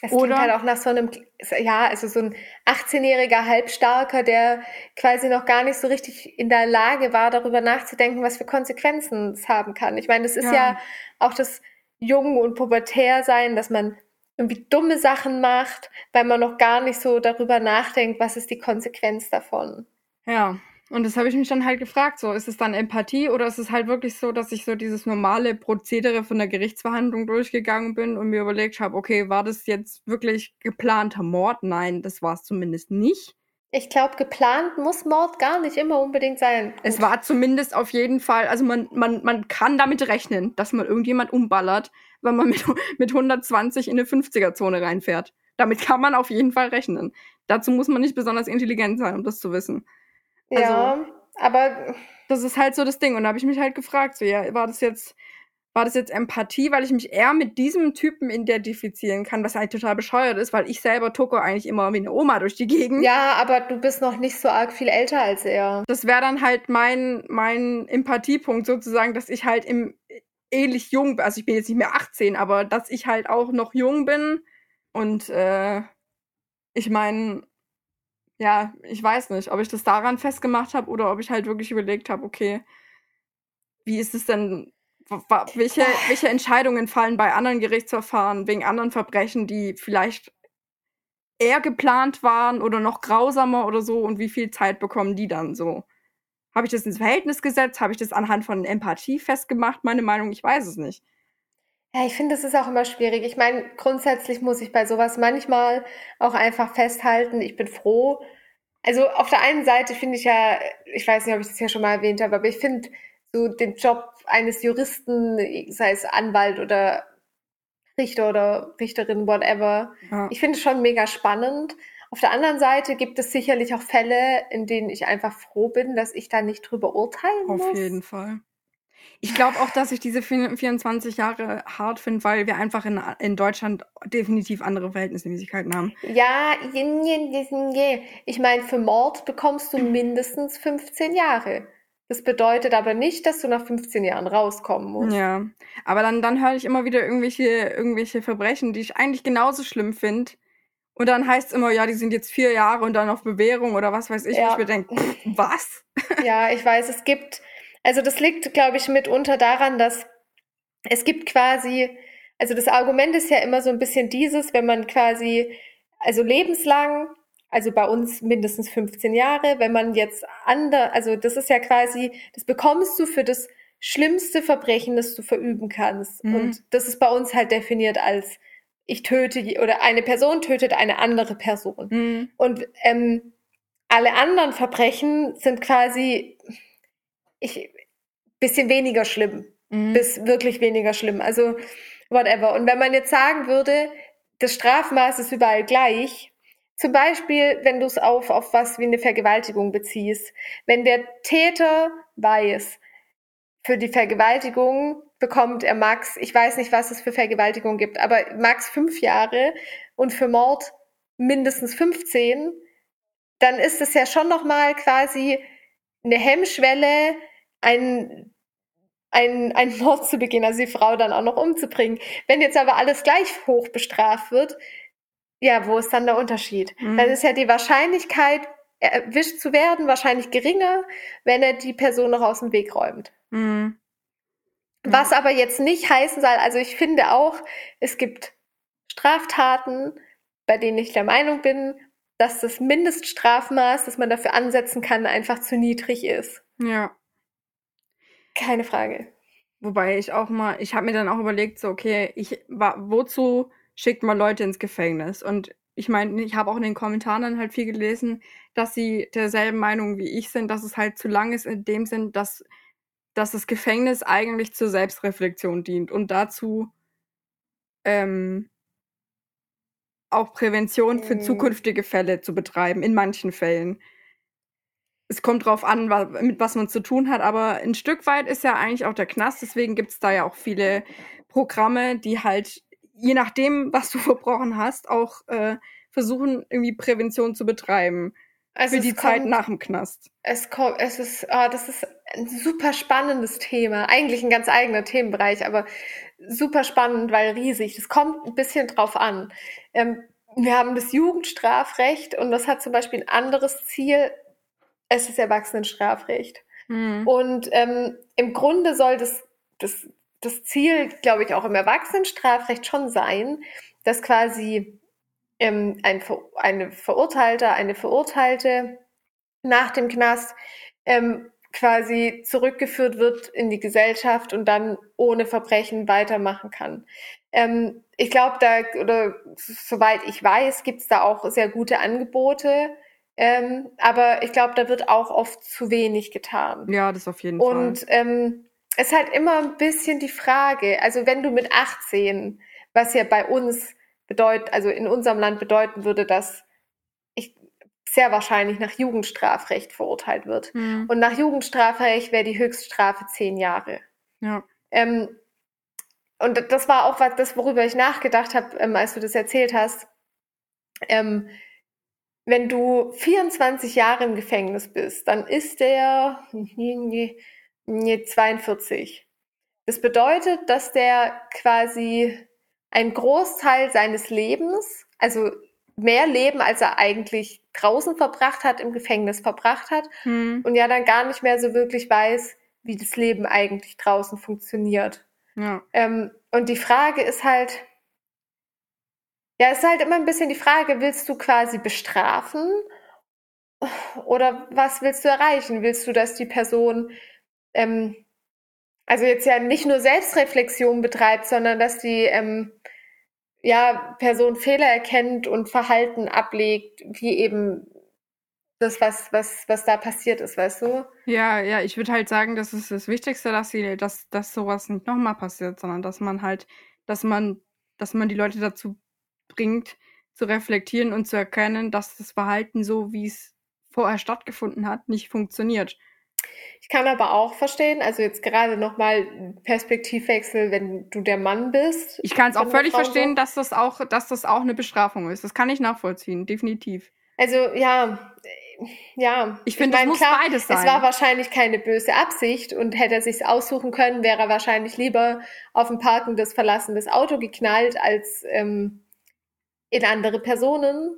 Es Oder- klingt halt auch nach so einem, ja, also so ein 18-jähriger Halbstarker, der quasi noch gar nicht so richtig in der Lage war, darüber nachzudenken, was für Konsequenzen es haben kann. Ich meine, das ist ja, Ja. auch das Jung- und Pubertär-Sein, dass man irgendwie dumme Sachen macht, weil man noch gar nicht so darüber nachdenkt, was ist die Konsequenz davon. Ja, und das habe ich mich dann halt gefragt, so ist es dann Empathie oder ist es halt wirklich so, dass ich so dieses normale Prozedere von der Gerichtsverhandlung durchgegangen bin und mir überlegt habe, okay, war das jetzt wirklich geplanter Mord? Nein, das war es zumindest nicht. Ich glaube, geplant muss Mord gar nicht immer unbedingt sein. Es war zumindest auf jeden Fall, also man, man, man kann damit rechnen, dass man irgendjemand umballert, wenn man mit, mit 120 in eine 50er-Zone reinfährt. Damit kann man auf jeden Fall rechnen. Dazu muss man nicht besonders intelligent sein, um das zu wissen. Ja, aber das ist halt so das Ding. Und da habe ich mich halt gefragt, so, ja, war das jetzt, war das jetzt Empathie, weil ich mich eher mit diesem Typen identifizieren kann, was halt total bescheuert ist, weil ich selber tucke eigentlich immer wie eine Oma durch die Gegend. ja, aber du bist noch nicht so arg viel älter als er. Das wäre dann halt mein, mein Empathiepunkt sozusagen, dass ich halt im ähnlich jung bin. Also ich bin jetzt nicht mehr 18, aber dass ich halt auch noch jung bin. Und äh, ich meine, ja, ich weiß nicht, ob ich das daran festgemacht habe oder ob ich halt wirklich überlegt habe, okay, wie ist es denn, welche, welche Entscheidungen fallen bei anderen Gerichtsverfahren wegen anderen Verbrechen, die vielleicht eher geplant waren oder noch grausamer oder so und wie viel Zeit bekommen die dann so? Habe ich das ins Verhältnis gesetzt? Habe ich das anhand von Empathie festgemacht? Meine Meinung, ich weiß es nicht. Ja, ich finde, das ist auch immer schwierig. Ich meine, grundsätzlich muss ich bei sowas manchmal auch einfach festhalten, ich bin froh. Also auf der einen Seite finde ich ja, ich weiß nicht, ob ich das ja schon mal erwähnt habe, aber ich finde so den Job eines Juristen, sei es Anwalt oder Richter oder Richterin, whatever, Ja. ich finde es schon mega spannend. Auf der anderen Seite gibt es sicherlich auch Fälle, in denen ich einfach froh bin, dass ich da nicht drüber urteilen Auf muss. jeden Fall. Ich glaube auch, dass ich diese 24 Jahre hart finde, weil wir einfach in, in Deutschland definitiv andere Verhältnismäßigkeiten haben. Ja, je- je- je- je. ich meine, für Mord bekommst du mindestens 15 Jahre. Das bedeutet aber nicht, dass du nach 15 Jahren rauskommen musst. Ja, aber dann, dann höre ich immer wieder irgendwelche, irgendwelche Verbrechen, die ich eigentlich genauso schlimm finde. Und dann heißt es immer, ja, die sind jetzt vier Jahre und dann auf Bewährung oder was weiß ich, Ja. ich mir denke, was? Ja, ich weiß, es gibt, also das liegt, glaube ich, mitunter daran, dass es gibt quasi, also das Argument ist ja immer so ein bisschen dieses, wenn man quasi, also lebenslang also bei uns mindestens 15 Jahre. Wenn man jetzt ander, also das ist ja quasi, das bekommst du für das schlimmste Verbrechen, das du verüben kannst. Mhm. Und das ist bei uns halt definiert als ich töte oder eine Person tötet eine andere Person. Mhm. Und ähm, alle anderen Verbrechen sind quasi ich, bisschen weniger schlimm, Mhm. bis wirklich weniger schlimm. Also whatever. Und wenn man jetzt sagen würde, das Strafmaß ist überall gleich, zum Beispiel, wenn du es auf, auf was wie eine Vergewaltigung beziehst, wenn der Täter weiß, für die Vergewaltigung bekommt er Max, ich weiß nicht, was es für Vergewaltigung gibt, aber Max fünf Jahre und für Mord mindestens 15, dann ist es ja schon nochmal quasi eine Hemmschwelle, einen, einen, einen Mord zu begehen, also die Frau dann auch noch umzubringen. Wenn jetzt aber alles gleich hoch bestraft wird, ja, wo ist dann der Unterschied? Mhm. Dann ist ja die Wahrscheinlichkeit, erwischt zu werden, wahrscheinlich geringer, wenn er die Person noch aus dem Weg räumt. Mhm. Was aber jetzt nicht heißen soll, also ich finde auch, es gibt Straftaten, bei denen ich der Meinung bin, dass das Mindeststrafmaß, das man dafür ansetzen kann, einfach zu niedrig ist. Ja. Keine Frage. Wobei ich auch mal, ich habe mir dann auch überlegt, so, okay, ich war, wozu schickt man Leute ins Gefängnis? Und ich meine, ich habe auch in den Kommentaren dann halt viel gelesen, dass sie derselben Meinung wie ich sind, dass es halt zu lang ist in dem Sinn, dass, dass das Gefängnis eigentlich zur Selbstreflexion dient und dazu ähm, auch Prävention für Mhm. zukünftige Fälle zu betreiben, in manchen Fällen. Es kommt drauf an, wa mit was man zu tun hat, aber ein Stück weit ist ja eigentlich auch der Knast, deswegen gibt's da ja auch viele Programme, die halt, je nachdem, was du verbrochen hast, auch äh, versuchen, irgendwie Prävention zu betreiben Also für die es Zeit kommt, nach dem Knast. es kommt, es ist, ah, das ist ein super spannendes Thema. Eigentlich ein ganz eigener Themenbereich, aber super spannend, weil riesig. Das kommt ein bisschen drauf an. Ähm, wir haben das Jugendstrafrecht und das hat zum Beispiel ein anderes Ziel. Es ist Erwachsenenstrafrecht. Hm. Und ähm, im Grunde soll das, das, das Ziel, glaube ich, auch im Erwachsenenstrafrecht schon sein, dass quasi ähm, ein, Ver- eine Verurteilte, eine Verurteilte nach dem Knast ähm, quasi zurückgeführt wird in die Gesellschaft und dann ohne Verbrechen weitermachen kann. Ähm, ich glaube, da, oder soweit ich weiß, gibt es da auch sehr gute Angebote. Ähm, aber ich glaube, da wird auch oft zu wenig getan. Ja, das auf jeden Fall. Und ähm, es ist halt immer ein bisschen die Frage, also wenn du mit 18, was ja bei uns bedeutet, also in unserem Land bedeuten würde, dass ich sehr wahrscheinlich nach Jugendstrafrecht verurteilt wird. Hm. Und nach Jugendstrafrecht wäre die Höchststrafe zehn Jahre. Ja. Ähm, und das war auch was, das, worüber ich nachgedacht habe, ähm, als du das erzählt hast. Ähm, wenn du 24 Jahre im Gefängnis bist, dann ist der 42. Das bedeutet, dass der quasi einen Großteil seines Lebens, also mehr Leben, als er eigentlich draußen verbracht hat, im Gefängnis verbracht hat Hm. und ja dann gar nicht mehr so wirklich weiß, wie das Leben eigentlich draußen funktioniert. Ja. Ähm, und die Frage ist halt, ja, es ist halt immer ein bisschen die Frage, willst du quasi bestrafen oder was willst du erreichen? Willst du, dass die Person, ähm, also jetzt ja nicht nur Selbstreflexion betreibt, sondern dass die ähm, ja, Person Fehler erkennt und Verhalten ablegt, wie eben das, was, was, was da passiert ist, weißt du? Ja, ja, ich würde halt sagen, das ist das Wichtigste, dass sie, dass, dass sowas nicht nochmal passiert, sondern dass man halt, dass man, dass man die Leute dazu bringt, zu reflektieren und zu erkennen, dass das Verhalten so, wie es vorher stattgefunden hat, nicht funktioniert. Ich kann aber auch verstehen, also jetzt gerade nochmal Perspektivwechsel, wenn du der Mann bist. Ich kann es auch völlig verstehen, so. dass das auch, dass das auch eine Bestrafung ist. Das kann ich nachvollziehen, definitiv. Also ja, ja. Ich finde, es mein, muss klar, beides Es sein. war wahrscheinlich keine böse Absicht und hätte er sich's aussuchen können, wäre er wahrscheinlich lieber auf ein parkendes, verlassenes Auto geknallt als ähm, in andere Personen.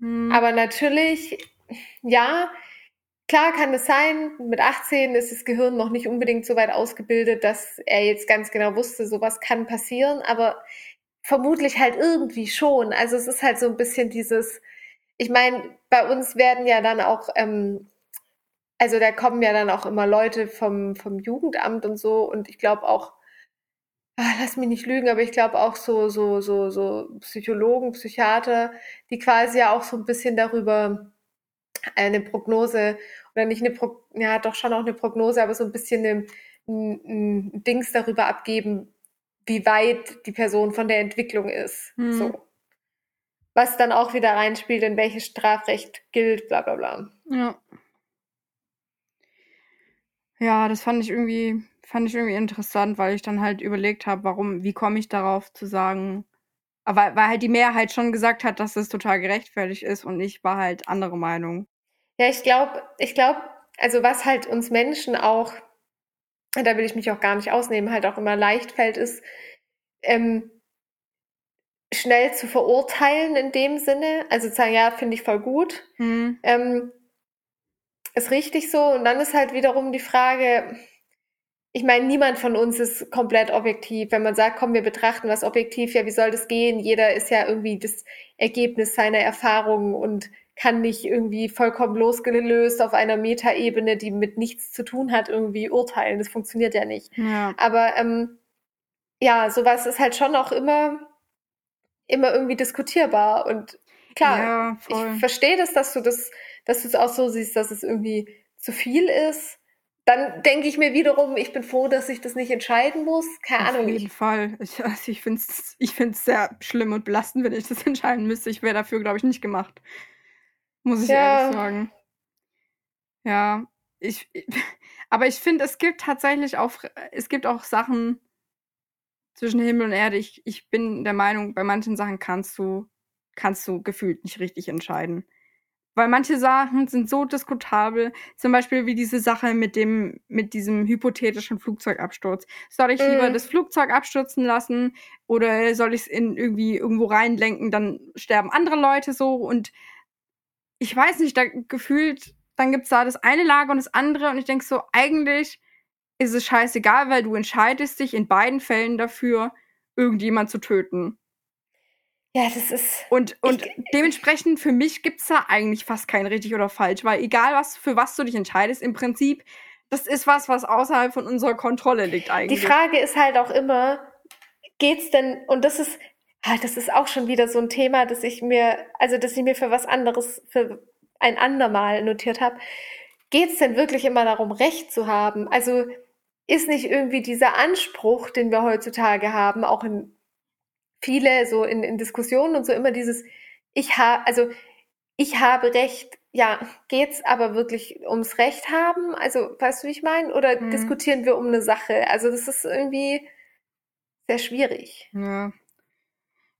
Hm. Aber natürlich, ja, klar kann es sein, mit 18 ist das Gehirn noch nicht unbedingt so weit ausgebildet, dass er jetzt ganz genau wusste, sowas kann passieren, aber vermutlich halt irgendwie schon. Also es ist halt so ein bisschen dieses, ich meine, bei uns werden ja dann auch, ähm, also da kommen ja dann auch immer Leute vom, vom Jugendamt und so und ich glaube auch, lass mich nicht lügen, aber ich glaube auch so, so, so, so Psychologen, Psychiater, die quasi ja auch so ein bisschen darüber eine Prognose oder nicht eine, Pro ja doch schon auch eine Prognose, aber so ein bisschen ein, ein, ein Dings darüber abgeben, wie weit die Person von der Entwicklung ist. Hm. So. Was dann auch wieder reinspielt, in welches Strafrecht gilt, bla bla bla. Ja. Ja, das fand ich irgendwie, fand ich irgendwie interessant, weil ich dann halt überlegt habe, warum, wie komme ich darauf zu sagen, aber weil halt die Mehrheit schon gesagt hat, dass es total gerechtfertigt ist und ich war halt andere Meinung. Ja, ich glaube, ich glaube, also was halt uns Menschen auch, da will ich mich auch gar nicht ausnehmen, halt auch immer leicht fällt, ist, ähm, schnell zu verurteilen in dem Sinne. Also zu sagen, ja, finde ich voll gut. Hm. Ähm, ist richtig so. Und dann ist halt wiederum die Frage, ich meine, niemand von uns ist komplett objektiv. Wenn man sagt, komm, wir betrachten was objektiv, ja, wie soll das gehen? Jeder ist ja irgendwie das Ergebnis seiner Erfahrungen und kann nicht irgendwie vollkommen losgelöst auf einer Metaebene, die mit nichts zu tun hat, irgendwie urteilen. Das funktioniert ja nicht. Ja. Aber ähm, ja, sowas ist halt schon auch immer, immer irgendwie diskutierbar. Und klar, Ja, ich verstehe das, dass du das, dass du es auch so siehst, dass es irgendwie zu viel ist. Dann denke ich mir wiederum, ich bin froh, dass ich das nicht entscheiden muss. Keine Auf Ahnung. jeden Ich, Fall. Ich, also ich finde es ich find's sehr schlimm und belastend, wenn ich das entscheiden müsste. Ich wäre dafür, glaube ich, nicht gemacht. Muss ich Ja. ehrlich sagen. Ja, ich, ich aber ich finde, es gibt tatsächlich auch, es gibt auch Sachen zwischen Himmel und Erde. Ich, ich bin der Meinung, bei manchen Sachen kannst du, kannst du gefühlt nicht richtig entscheiden. Weil manche Sachen sind so diskutabel, zum Beispiel wie diese Sache mit dem, mit diesem hypothetischen Flugzeugabsturz. Soll ich lieber Mm. das Flugzeug abstürzen lassen oder soll ich es in irgendwie irgendwo reinlenken, dann sterben andere Leute so und ich weiß nicht, da gefühlt, dann gibt's da das eine Lager und das andere und ich denk so, eigentlich ist es scheißegal, weil du entscheidest dich in beiden Fällen dafür, irgendjemand zu töten. Ja, das ist. Und, und Ich- dementsprechend für mich gibt's da eigentlich fast kein richtig oder falsch, weil egal was für was du dich entscheidest, im Prinzip, das ist was, was außerhalb von unserer Kontrolle liegt Die eigentlich. Frage ist halt auch immer, geht's denn, und das ist, ah, das ist auch schon wieder so ein Thema, dass ich mir, also dass ich mir für was anderes, für ein andermal notiert habe. Geht's denn wirklich immer darum, Recht zu haben? Also ist nicht irgendwie dieser Anspruch, den wir heutzutage haben, auch in viele, so in, in Diskussionen und so immer dieses, ich habe, also ich habe Recht, ja, geht's aber wirklich ums Recht haben? Also, weißt du, wie ich meine? Oder Mhm. diskutieren wir um eine Sache? Also, das ist irgendwie sehr schwierig. Ja.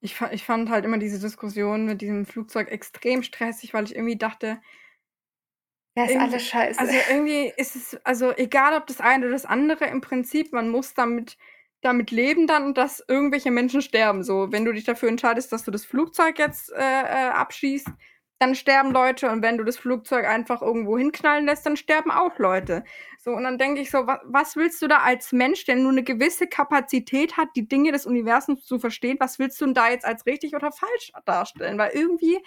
Ich, ich fand halt immer diese Diskussion mit diesem Flugzeug extrem stressig, weil ich irgendwie dachte, Ja, ist alles scheiße. Also irgendwie ist es, also egal ob das eine oder das andere, im Prinzip, man muss damit, damit leben dann, dass irgendwelche Menschen sterben. So, wenn du dich dafür entscheidest, dass du das Flugzeug jetzt äh, äh, abschießt, dann sterben Leute und wenn du das Flugzeug einfach irgendwo hinknallen lässt, dann sterben auch Leute. So, und dann denke ich so, was, was willst du da als Mensch, der nur eine gewisse Kapazität hat, die Dinge des Universums zu verstehen, was willst du denn da jetzt als richtig oder falsch darstellen? Weil irgendwie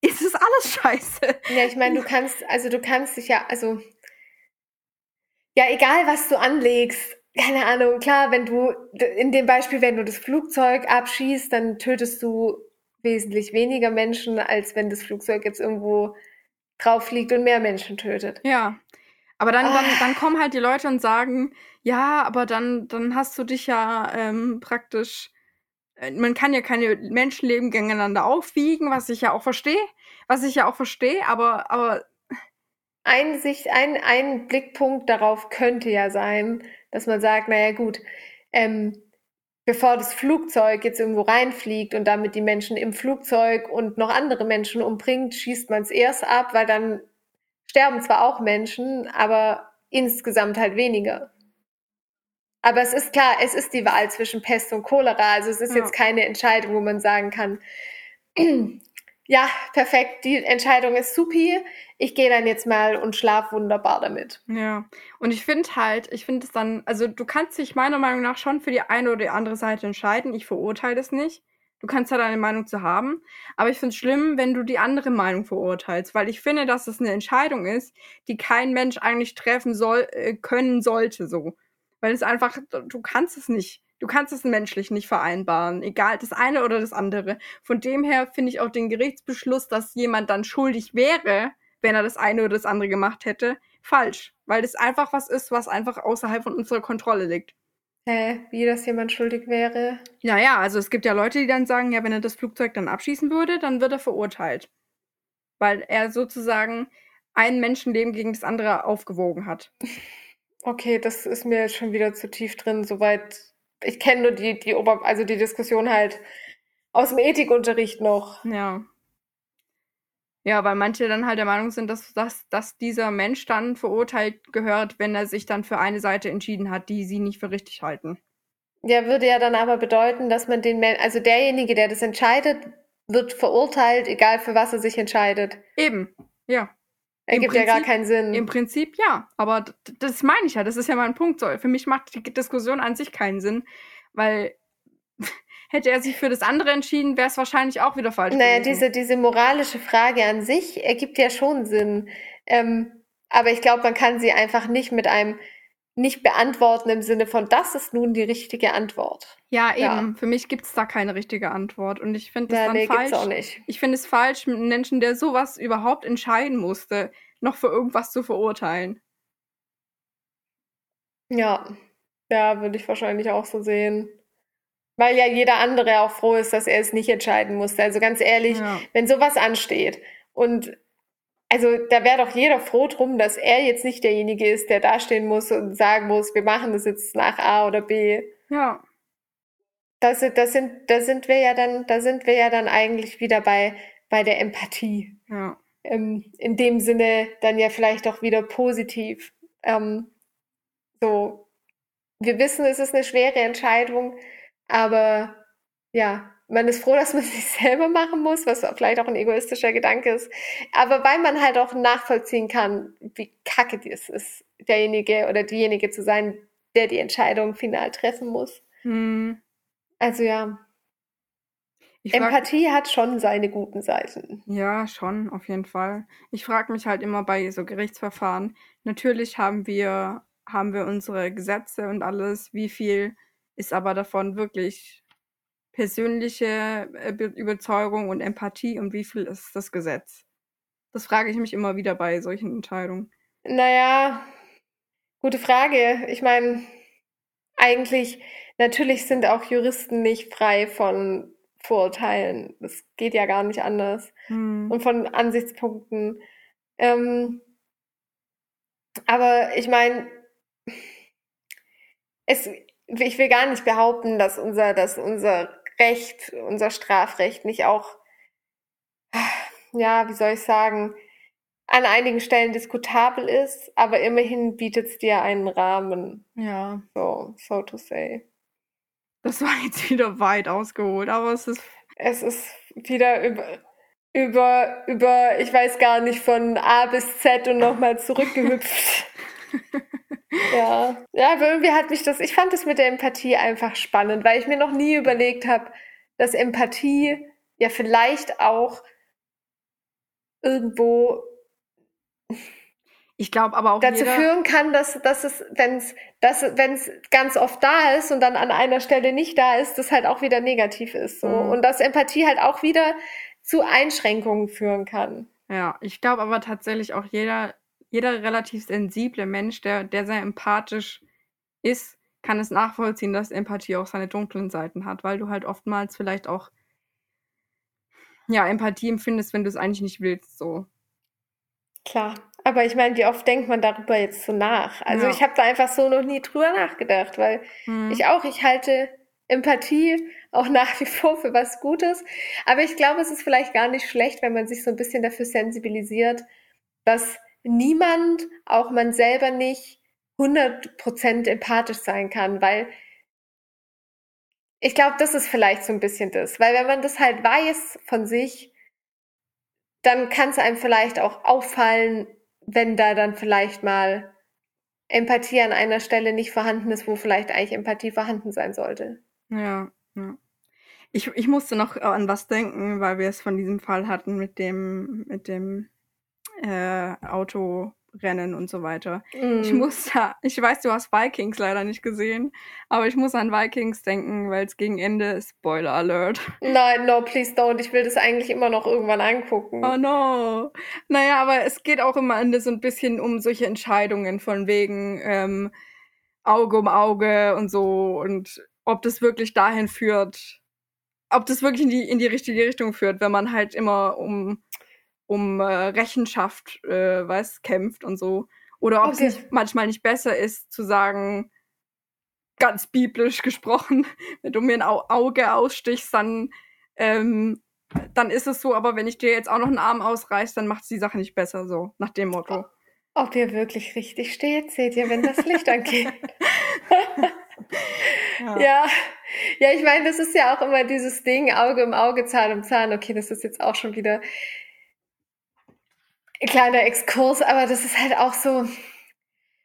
ist es alles scheiße. Ja, ich meine, du kannst, also du kannst dich ja, also ja, egal was du anlegst, keine Ahnung, klar, wenn du in dem Beispiel, wenn du das Flugzeug abschießt, dann tötest du wesentlich weniger Menschen, als wenn das Flugzeug jetzt irgendwo drauf fliegt und mehr Menschen tötet. Ja. Aber dann, dann, Ah. dann kommen halt die Leute und sagen, ja, aber dann, dann hast du dich ja ähm, praktisch, äh, man kann ja keine Menschenleben gegeneinander aufwiegen, was ich ja auch verstehe, was ich ja auch verstehe, aber, aber Ein, Sicht, ein, ein Blickpunkt darauf könnte ja sein, dass man sagt, naja gut, ähm, bevor das Flugzeug jetzt irgendwo reinfliegt und damit die Menschen im Flugzeug und noch andere Menschen umbringt, schießt man es erst ab, weil dann sterben zwar auch Menschen, aber insgesamt halt weniger. Aber es ist klar, es ist die Wahl zwischen Pest und Cholera. Also es ist Ja. jetzt keine Entscheidung, wo man sagen kann, ja, perfekt, die Entscheidung ist supi. Ich gehe dann jetzt mal und schlaf wunderbar damit. Ja, und ich finde halt, ich finde es dann, also du kannst dich meiner Meinung nach schon für die eine oder die andere Seite entscheiden. Ich verurteile das nicht. Du kannst ja deine Meinung zu haben, aber ich finde es schlimm, wenn du die andere Meinung verurteilst, weil ich finde, dass es eine Entscheidung ist, die kein Mensch eigentlich treffen soll, äh, können sollte, so. Weil es einfach, du kannst es nicht. Du kannst es menschlich nicht vereinbaren, egal das eine oder das andere. Von dem her finde ich auch den Gerichtsbeschluss, dass jemand dann schuldig wäre, wenn er das eine oder das andere gemacht hätte, falsch. Weil das einfach was ist, was einfach außerhalb von unserer Kontrolle liegt. Hä? Wie, dass jemand schuldig wäre? Naja, also es gibt ja Leute, die dann sagen, ja, wenn er das Flugzeug dann abschießen würde, dann wird er verurteilt. Weil er sozusagen ein Menschenleben gegen das andere aufgewogen hat. Okay, das ist mir jetzt schon wieder zu tief drin, soweit. Ich kenne nur die, die Ober, also die Diskussion halt aus dem Ethikunterricht noch. Ja. Ja, weil manche dann halt der Meinung sind, dass, dass, dass dieser Mensch dann verurteilt gehört, wenn er sich dann für eine Seite entschieden hat, die sie nicht für richtig halten. Ja, würde ja dann aber bedeuten, dass man den Men also derjenige, der das entscheidet, wird verurteilt, egal für was er sich entscheidet. Eben, ja. Ergibt ja gar keinen Sinn. Im Prinzip ja, aber das meine ich ja, das ist ja mein Punkt. Für mich macht die Diskussion an sich keinen Sinn, weil hätte er sich für das andere entschieden, wäre es wahrscheinlich auch wieder falsch naja, gewesen. Diese, diese moralische Frage an sich ergibt ja schon Sinn. Ähm, aber ich glaube, man kann sie einfach nicht mit einem nicht beantworten im Sinne von, das ist nun die richtige Antwort. Ja, eben. Ja. Für mich gibt es da keine richtige Antwort. Und ich finde es ja, dann nee, falsch. Auch nicht. Ich finde es falsch, einen Menschen, der sowas überhaupt entscheiden musste, noch für irgendwas zu verurteilen. Ja, ja, würde ich wahrscheinlich auch so sehen. Weil ja jeder andere auch froh ist, dass er es nicht entscheiden musste. Also ganz ehrlich, ja. wenn sowas ansteht und also da wäre doch jeder froh drum, dass er jetzt nicht derjenige ist, der dastehen muss und sagen muss, wir machen das jetzt nach A oder B. Ja. Das, das sind, da sind wir ja dann, da sind wir ja dann eigentlich wieder bei, bei der Empathie. Ja. Ähm, in dem Sinne dann ja vielleicht auch wieder positiv. Ähm, so, wir wissen, es ist eine schwere Entscheidung, aber ja, man ist froh, dass man sich selber machen muss, was vielleicht auch ein egoistischer Gedanke ist. Aber weil man halt auch nachvollziehen kann, wie kacke es ist, derjenige oder diejenige zu sein, der die Entscheidung final treffen muss. Hm. Also ja. Ich Empathie hat schon seine guten Seiten. Ja, schon, auf jeden Fall. Ich frage mich halt immer bei so Gerichtsverfahren. Natürlich haben wir, haben wir unsere Gesetze und alles, wie viel ist aber davon wirklich persönliche äh, Überzeugung und Empathie und wie viel ist das Gesetz? Das frage ich mich immer wieder bei solchen Entscheidungen. Naja, gute Frage. Ich meine, eigentlich, natürlich sind auch Juristen nicht frei von Vorurteilen. Das geht ja gar nicht anders. Hm. Und von Ansichtspunkten. Ähm, aber ich meine, es, ich will gar nicht behaupten, dass unser, dass unser Recht, unser Strafrecht nicht auch, ja, wie soll ich sagen, an einigen Stellen diskutabel ist, aber immerhin bietet es dir einen Rahmen. Ja. So, so to say. Das war jetzt wieder weit ausgeholt, aber es ist. Es ist wieder über, über, über, ich weiß gar nicht, von A bis Z und nochmal zurückgehüpft. ja. Ja, aber irgendwie hat mich das, ich fand es mit der Empathie einfach spannend, weil ich mir noch nie überlegt habe, dass Empathie ja vielleicht auch irgendwo ich glaube aber auch dazu führen kann, dass, dass es, wenn es dass, wenn's ganz oft da ist und dann an einer Stelle nicht da ist, das halt auch wieder negativ ist. So. Mhm. Und dass Empathie halt auch wieder zu Einschränkungen führen kann. Ja, ich glaube aber tatsächlich auch jeder jeder relativ sensible Mensch, der, der sehr empathisch ist, kann es nachvollziehen, dass Empathie auch seine dunklen Seiten hat, weil du halt oftmals vielleicht auch ja, Empathie empfindest, wenn du es eigentlich nicht willst, so. Klar, aber ich meine, wie oft denkt man darüber jetzt so nach? Also ja. ich habe da einfach so noch nie drüber nachgedacht, weil hm. ich auch, ich halte Empathie auch nach wie vor für was Gutes. Aber ich glaube, es ist vielleicht gar nicht schlecht, wenn man sich so ein bisschen dafür sensibilisiert, dass niemand, auch man selber nicht, 100% empathisch sein kann, weil ich glaube, das ist vielleicht so ein bisschen das, weil wenn man das halt weiß von sich, dann kann es einem vielleicht auch auffallen, wenn da dann vielleicht mal Empathie an einer Stelle nicht vorhanden ist, wo vielleicht eigentlich Empathie vorhanden sein sollte. Ja, ja. Ich, ich musste noch an was denken, weil wir es von diesem Fall hatten mit dem, mit dem äh, Autorennen und so weiter. Mm. Ich muss da, ich weiß, du hast Vikings leider nicht gesehen, aber ich muss an Vikings denken, weil es gegen Ende ist Spoiler Alert. Nein, no, please don't. Ich will das eigentlich immer noch irgendwann angucken. Oh no. Naja, aber es geht auch immer Ende so ein bisschen um solche Entscheidungen von wegen ähm, Auge um Auge und so und ob das wirklich dahin führt, ob das wirklich in die, in die richtige Richtung führt, wenn man halt immer um, um äh, Rechenschaft, äh, weiß, kämpft und so. Oder ob okay. es manchmal nicht besser ist, zu sagen, ganz biblisch gesprochen, wenn du mir ein Au Auge ausstichst, dann, ähm, dann ist es so, aber wenn ich dir jetzt auch noch einen Arm ausreiß, dann macht es die Sache nicht besser, so, nach dem Motto. Ob ihr wirklich richtig steht, seht ihr, wenn das Licht angeht. ja. ja. Ja, ich meine, das ist ja auch immer dieses Ding, Auge um Auge, Zahn um Zahn. Okay, das ist jetzt auch schon wieder kleiner Exkurs, aber das ist halt auch so.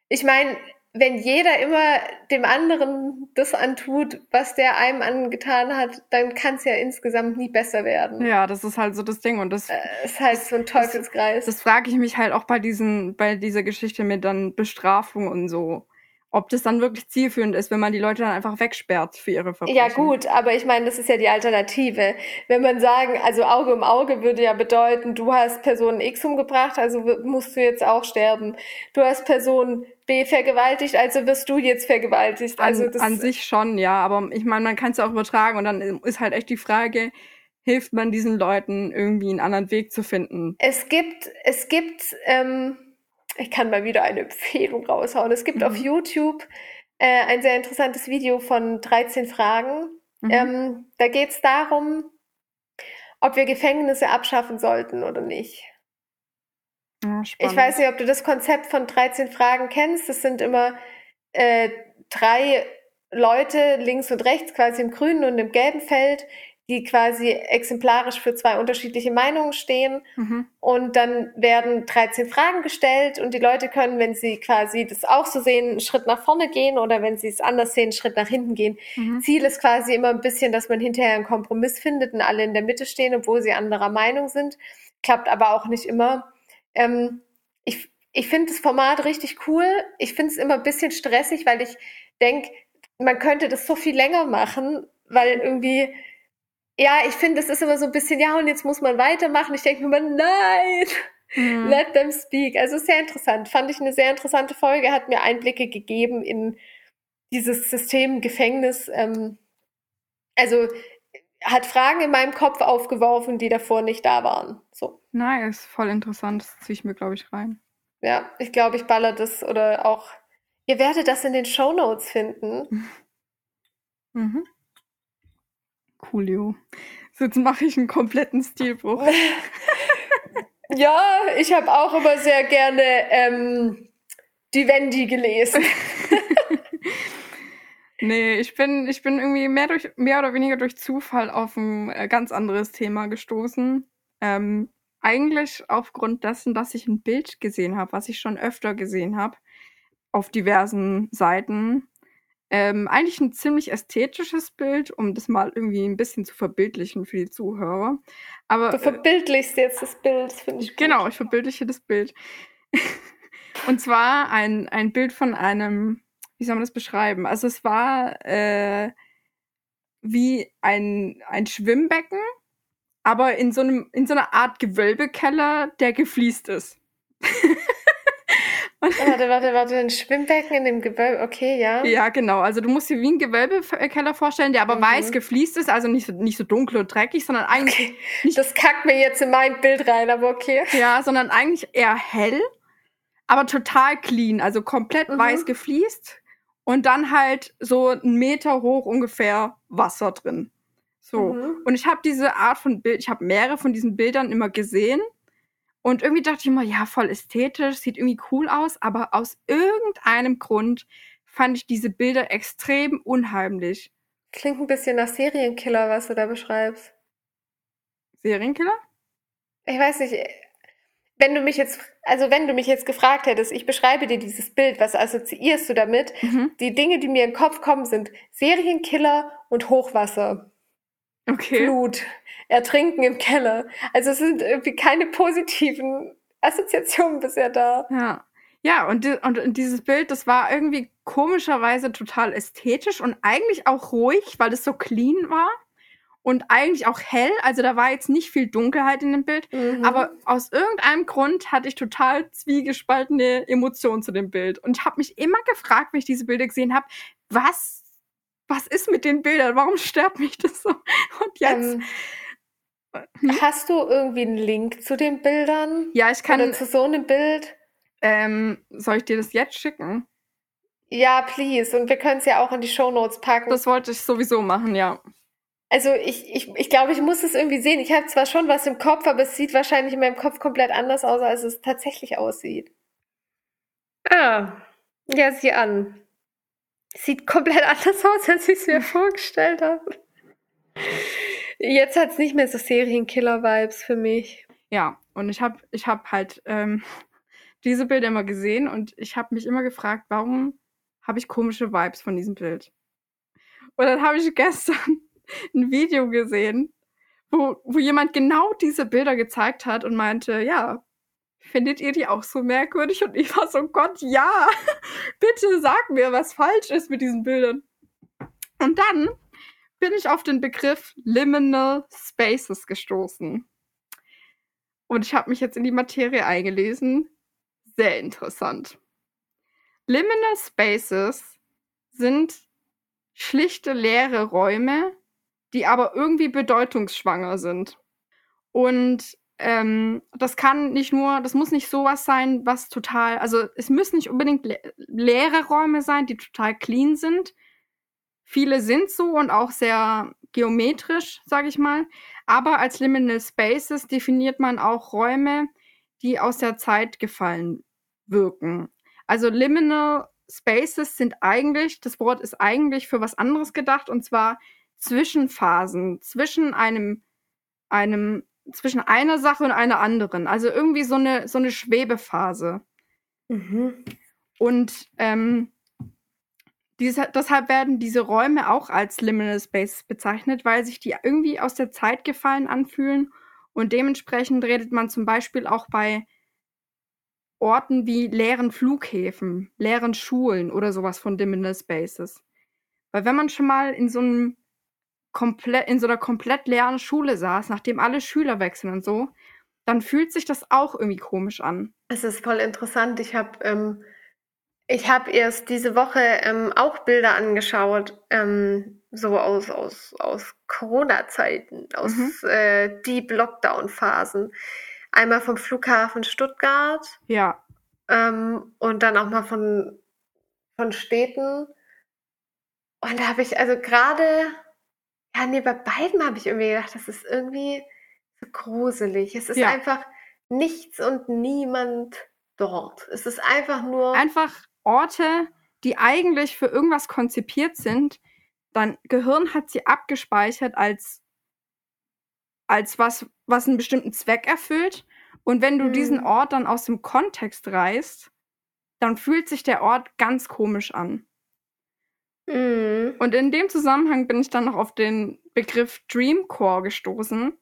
Ich meine, wenn jeder immer dem anderen das antut, was der einem angetan hat, dann kann es ja insgesamt nie besser werden. Ja, das ist halt so das Ding und das äh, ist halt so ein Teufelskreis. Das, das frage ich mich halt auch bei diesen, bei dieser Geschichte mit dann Bestrafung und so ob das dann wirklich zielführend ist, wenn man die Leute dann einfach wegsperrt für ihre Verbrechen. Ja gut, aber ich meine, das ist ja die Alternative. Wenn man sagen, also Auge um Auge würde ja bedeuten, du hast Person X umgebracht, also musst du jetzt auch sterben. Du hast Person B vergewaltigt, also wirst du jetzt vergewaltigt. Also an, an sich schon, ja, aber ich meine, man kann es ja auch übertragen und dann ist halt echt die Frage, hilft man diesen Leuten irgendwie einen anderen Weg zu finden? Es gibt, es gibt, ähm, ich kann mal wieder eine Empfehlung raushauen. Es gibt mhm. auf YouTube äh, ein sehr interessantes Video von 13 Fragen. Mhm. Ähm, da geht es darum, ob wir Gefängnisse abschaffen sollten oder nicht. Ja, ich weiß nicht, ob du das Konzept von 13 Fragen kennst. Das sind immer äh, drei Leute links und rechts, quasi im grünen und im gelben Feld, die quasi exemplarisch für zwei unterschiedliche Meinungen stehen. Mhm. Und dann werden 13 Fragen gestellt und die Leute können, wenn sie quasi das auch so sehen, einen Schritt nach vorne gehen oder wenn sie es anders sehen, einen Schritt nach hinten gehen. Mhm. Ziel ist quasi immer ein bisschen, dass man hinterher einen Kompromiss findet und alle in der Mitte stehen, obwohl sie anderer Meinung sind. Klappt aber auch nicht immer. Ähm, ich ich finde das Format richtig cool. Ich finde es immer ein bisschen stressig, weil ich denke, man könnte das so viel länger machen, weil irgendwie ja, ich finde, es ist immer so ein bisschen, ja, und jetzt muss man weitermachen. Ich denke mir immer, nein, mhm. let them speak. Also sehr interessant. Fand ich eine sehr interessante Folge, hat mir Einblicke gegeben in dieses System Gefängnis. Ähm, also hat Fragen in meinem Kopf aufgeworfen, die davor nicht da waren. So. Nice, voll interessant. Das ziehe ich mir, glaube ich, rein. Ja, ich glaube, ich baller das oder auch. Ihr werdet das in den Show Notes finden. Mhm. Coolio. So, jetzt mache ich einen kompletten Stilbruch. ja, ich habe auch immer sehr gerne ähm, die Wendy gelesen. nee, ich bin, ich bin irgendwie mehr, durch, mehr oder weniger durch Zufall auf ein äh, ganz anderes Thema gestoßen. Ähm, eigentlich aufgrund dessen, dass ich ein Bild gesehen habe, was ich schon öfter gesehen habe, auf diversen Seiten. Ähm, eigentlich ein ziemlich ästhetisches Bild, um das mal irgendwie ein bisschen zu verbildlichen für die Zuhörer. Aber, du äh, verbildlichst äh, jetzt das Bild, finde ich. Gut. Genau, ich verbildliche das Bild. Und zwar ein, ein Bild von einem, wie soll man das beschreiben? Also es war äh, wie ein, ein Schwimmbecken, aber in so, einem, in so einer Art Gewölbekeller, der gefliest ist. warte, warte, warte, ein Schwimmbecken in dem Gewölbe, okay, ja. Ja, genau. Also du musst dir wie ein Gewölbekeller vorstellen, der aber mhm. weiß gefliest ist, also nicht so, nicht so dunkel und dreckig, sondern eigentlich. Okay. Nicht, das kackt mir jetzt in mein Bild rein, aber okay. Ja, sondern eigentlich eher hell, aber total clean, also komplett mhm. weiß gefliest und dann halt so einen Meter hoch ungefähr Wasser drin. So. Mhm. Und ich habe diese Art von Bild, ich habe mehrere von diesen Bildern immer gesehen und irgendwie dachte ich immer, ja, voll ästhetisch, sieht irgendwie cool aus, aber aus irgendeinem Grund fand ich diese Bilder extrem unheimlich. Klingt ein bisschen nach Serienkiller, was du da beschreibst. Serienkiller? Ich weiß nicht. Wenn du mich jetzt, also wenn du mich jetzt gefragt hättest, ich beschreibe dir dieses Bild, was assoziierst du damit? Mhm. Die Dinge, die mir in den Kopf kommen, sind Serienkiller und Hochwasser. Okay. Flut, Ertrinken im Keller. Also es sind irgendwie keine positiven Assoziationen bisher da. Ja. Ja, und, di und dieses Bild, das war irgendwie komischerweise total ästhetisch und eigentlich auch ruhig, weil es so clean war und eigentlich auch hell. Also da war jetzt nicht viel Dunkelheit in dem Bild. Mhm. Aber aus irgendeinem Grund hatte ich total zwiegespaltene Emotionen zu dem Bild. Und ich habe mich immer gefragt, wenn ich diese Bilder gesehen habe, was, was ist mit den Bildern? Warum stört mich das so? Und jetzt. Ähm, Hm? hast du irgendwie einen Link zu den Bildern? ja, ich kann. Oder zu so einem Bild? Ähm, soll ich dir das jetzt schicken? Ja, please. Und wir können es ja auch in die Shownotes packen. Das wollte ich sowieso machen, ja. Also ich, ich, ich glaube, ich muss es irgendwie sehen. Ich habe zwar schon was im Kopf, aber es sieht wahrscheinlich in meinem Kopf komplett anders aus, als es tatsächlich aussieht. Ah, ja, sieh an. Sieht komplett anders aus, als ich es mir vorgestellt habe. Jetzt hat es nicht mehr so Serienkiller-Vibes für mich. Ja, und ich habe ich hab halt ähm, diese Bilder immer gesehen und ich habe mich immer gefragt, warum habe ich komische Vibes von diesem Bild? Und dann habe ich gestern ein Video gesehen, wo, wo jemand genau diese Bilder gezeigt hat und meinte, ja, findet ihr die auch so merkwürdig? Und ich war so, Gott, ja, bitte sag mir, was falsch ist mit diesen Bildern. Und dann bin ich auf den Begriff Liminal Spaces gestoßen. Und ich habe mich jetzt in die Materie eingelesen. Sehr interessant. Liminal Spaces sind schlichte leere Räume, die aber irgendwie bedeutungsschwanger sind. Und ähm, das kann nicht nur, das muss nicht sowas sein, was total, also es müssen nicht unbedingt le leere Räume sein, die total clean sind. Viele sind so und auch sehr geometrisch, sage ich mal. Aber als Liminal Spaces definiert man auch Räume, die aus der Zeit gefallen wirken. Also Liminal Spaces sind eigentlich, das Wort ist eigentlich für was anderes gedacht, und zwar Zwischenphasen, zwischen einem, einem, zwischen einer Sache und einer anderen. Also irgendwie so eine, so eine Schwebephase. Mhm. Und ähm, diese, deshalb werden diese Räume auch als Liminal Spaces bezeichnet, weil sich die irgendwie aus der Zeit gefallen anfühlen. Und dementsprechend redet man zum Beispiel auch bei Orten wie leeren Flughäfen, leeren Schulen oder sowas von Liminal Spaces. Weil wenn man schon mal in so einem komplett, in so einer komplett leeren Schule saß, nachdem alle Schüler wechseln und so, dann fühlt sich das auch irgendwie komisch an. Es ist voll interessant. Ich habe ähm, ich habe erst diese Woche ähm, auch Bilder angeschaut, ähm, so aus, aus, aus Corona-Zeiten, aus Mhm. äh, Deep Lockdown-Phasen. Einmal vom Flughafen Stuttgart Ja, ähm, und dann auch mal von, von Städten. Und da habe ich also gerade, ja, nee, bei beiden habe ich irgendwie gedacht, das ist irgendwie so gruselig. Es ist Ja. einfach nichts und niemand dort. Es ist einfach nur. einfach Orte, die eigentlich für irgendwas konzipiert sind, dein Gehirn hat sie abgespeichert als, als was, was einen bestimmten Zweck erfüllt. Und wenn du diesen Mhm. Ort dann aus dem Kontext reißt, dann fühlt sich der Ort ganz komisch an. Mhm. Und in dem Zusammenhang bin ich dann noch auf den Begriff Dreamcore gestoßen,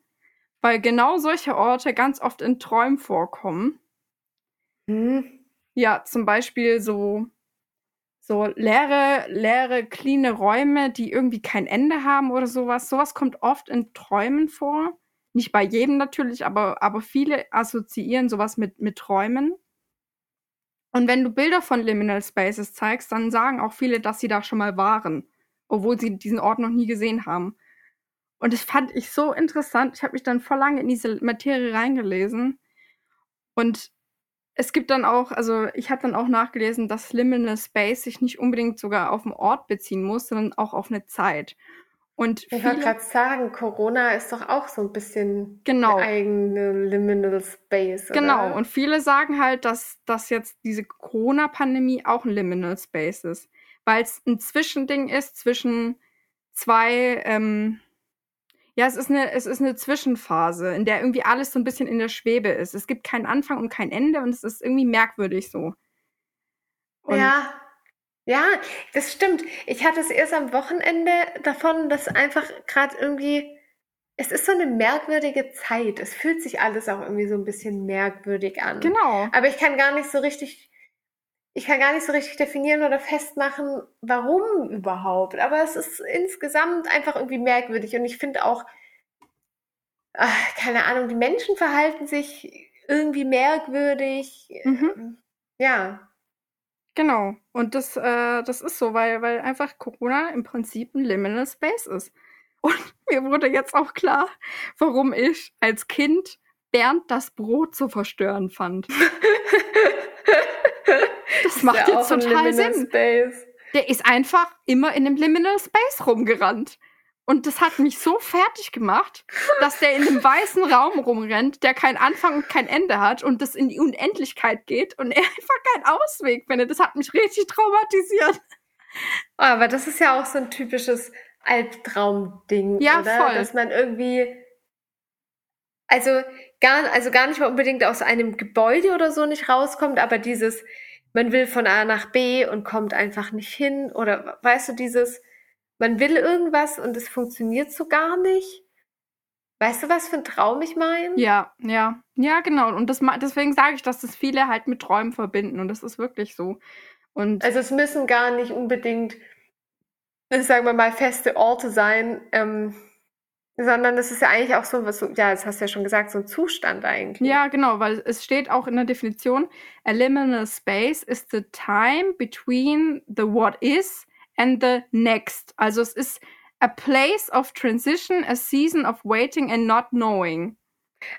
weil genau solche Orte ganz oft in Träumen vorkommen. Mhm. Ja, zum Beispiel so, so leere, leere, cleane Räume, die irgendwie kein Ende haben oder sowas. Sowas kommt oft in Träumen vor. Nicht bei jedem natürlich, aber, aber viele assoziieren sowas mit, mit Träumen. Und wenn du Bilder von Liminal Spaces zeigst, dann sagen auch viele, dass sie da schon mal waren, obwohl sie diesen Ort noch nie gesehen haben. Und das fand ich so interessant. Ich habe mich dann voll lange in diese Materie reingelesen. Und es gibt dann auch, also ich habe dann auch nachgelesen, dass Liminal Space sich nicht unbedingt sogar auf einen Ort beziehen muss, sondern auch auf eine Zeit. Und Ich wollte gerade sagen, Corona ist doch auch so ein bisschen Genau. eine eigene Liminal Space, genau, oder? und viele sagen halt, dass, dass jetzt diese Corona-Pandemie auch ein Liminal Space ist, weil es ein Zwischending ist zwischen zwei, ähm, ja, es ist eine, es ist eine Zwischenphase, in der irgendwie alles so ein bisschen in der Schwebe ist. Es gibt keinen Anfang und kein Ende und es ist irgendwie merkwürdig so. Und Ja, ja, das stimmt. Ich hatte es erst am Wochenende davon, dass einfach gerade irgendwie es ist so eine merkwürdige Zeit. Es fühlt sich alles auch irgendwie so ein bisschen merkwürdig an. Genau. Aber ich kann gar nicht so richtig, ich kann gar nicht so richtig definieren oder festmachen, warum überhaupt. Aber es ist insgesamt einfach irgendwie merkwürdig. Und ich finde auch, ach, keine Ahnung, die Menschen verhalten sich irgendwie merkwürdig. Mhm. Ja. Genau. Und das, äh, das ist so, weil, weil einfach Corona im Prinzip ein Liminal Space ist. Und mir wurde jetzt auch klar, warum ich als Kind Bernd das Brot zu verstören fand. Das macht ja jetzt total Sinn. Space. Der ist einfach immer in dem Liminal Space rumgerannt. Und das hat mich so fertig gemacht, dass der in einem weißen Raum rumrennt, der keinen Anfang und kein Ende hat und das in die Unendlichkeit geht und er einfach keinen Ausweg findet. Das hat mich richtig traumatisiert. Aber das ist ja auch so ein typisches Albtraumding, Ja, oder? voll. Dass man irgendwie, also gar, also gar nicht mal unbedingt aus einem Gebäude oder so nicht rauskommt, aber dieses, man will von A nach B und kommt einfach nicht hin oder weißt du, dieses, man will irgendwas und es funktioniert so gar nicht. Weißt du, was für ein Traum ich meine? Ja, ja, ja, genau. Und das, deswegen sage ich, dass das viele halt mit Träumen verbinden. Und das ist wirklich so. Und Also es müssen gar nicht unbedingt, sagen wir mal, feste Orte sein, ähm, sondern es ist ja eigentlich auch so was, so, ja, das hast du ja schon gesagt, so ein Zustand eigentlich. ja, genau, weil es steht auch in der Definition, a liminal space is the time between the what is and the next. Also es ist a place of transition, a season of waiting and not knowing.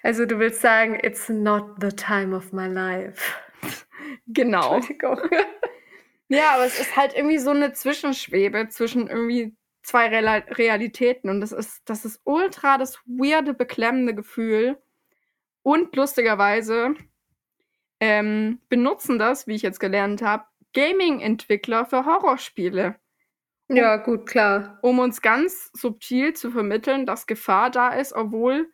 Also du willst sagen, it's not the time of my life. Genau. Ja, aber es ist halt irgendwie so eine Zwischenschwebe zwischen irgendwie zwei Rela Realitäten und das ist, das ist ultra das weirde, beklemmende Gefühl. Und lustigerweise ähm, benutzen das, wie ich jetzt gelernt habe, Gaming-Entwickler für Horrorspiele, Ja, gut, klar. um uns ganz subtil zu vermitteln, dass Gefahr da ist, obwohl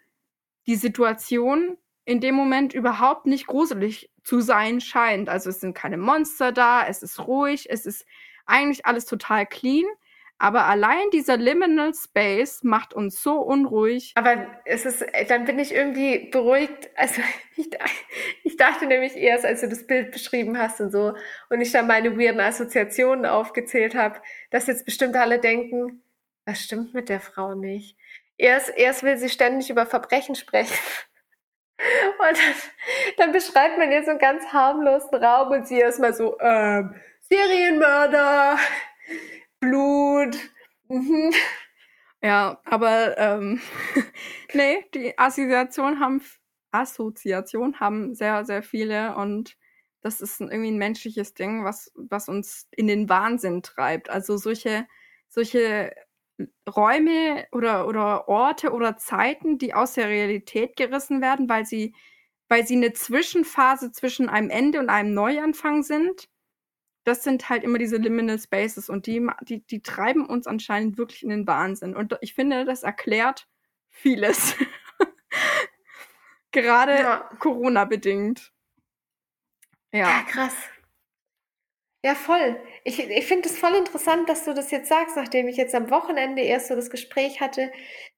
die Situation in dem Moment überhaupt nicht gruselig zu sein scheint. Also es sind keine Monster da, es ist ruhig, es ist eigentlich alles total clean. Aber allein dieser Liminal Space macht uns so unruhig. Aber es ist, dann bin ich irgendwie beruhigt. Also ich, dachte nämlich erst, als du das Bild beschrieben hast und so, und ich dann meine weirden Assoziationen aufgezählt habe, dass jetzt bestimmt alle denken, was stimmt mit der Frau nicht? Erst, erst will sie ständig über Verbrechen sprechen. Und dann, dann beschreibt man ihr so einen ganz harmlosen Raum und sie erstmal so, ähm, Serienmörder, Blut, mhm. Ja, aber ähm, nee, die Assoziation haben Assoziation haben sehr, sehr viele und das ist irgendwie ein menschliches Ding, was, was uns in den Wahnsinn treibt. Also solche, solche Räume oder, oder Orte oder Zeiten, die aus der Realität gerissen werden, weil sie, weil sie eine Zwischenphase zwischen einem Ende und einem Neuanfang sind. Das sind halt immer diese Liminal Spaces und die, die, die treiben uns anscheinend wirklich in den Wahnsinn. Und ich finde, das erklärt vieles. Gerade Ja. Corona-bedingt. Ja, Ja. krass. Ja, voll. Ich, ich finde es voll interessant, dass du das jetzt sagst, nachdem ich jetzt am Wochenende erst so das Gespräch hatte,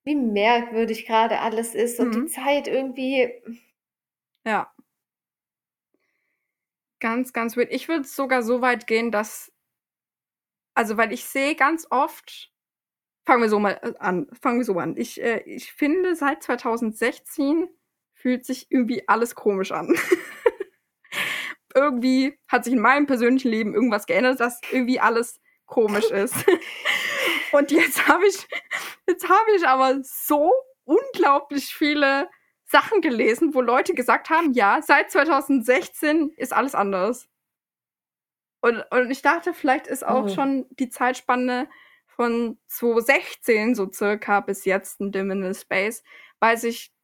wie merkwürdig gerade alles ist und die Mhm. Zeit irgendwie. Ja. Ganz, ganz weird. Ich würde sogar so weit gehen, dass, also weil ich sehe ganz oft, fangen wir so mal äh, an, fangen wir so an. Ich, äh, ich finde, seit 2016 fühlt sich irgendwie alles komisch an. irgendwie hat sich in meinem persönlichen Leben irgendwas geändert, dass irgendwie alles komisch ist. Und jetzt habe ich, jetzt habe ich aber so unglaublich viele Sachen gelesen, wo Leute gesagt haben, ja, seit 2016 ist alles anders. Und, und ich dachte, vielleicht ist auch Oh. schon die Zeitspanne von 2016 so circa bis jetzt ein Liminal Space, weil sich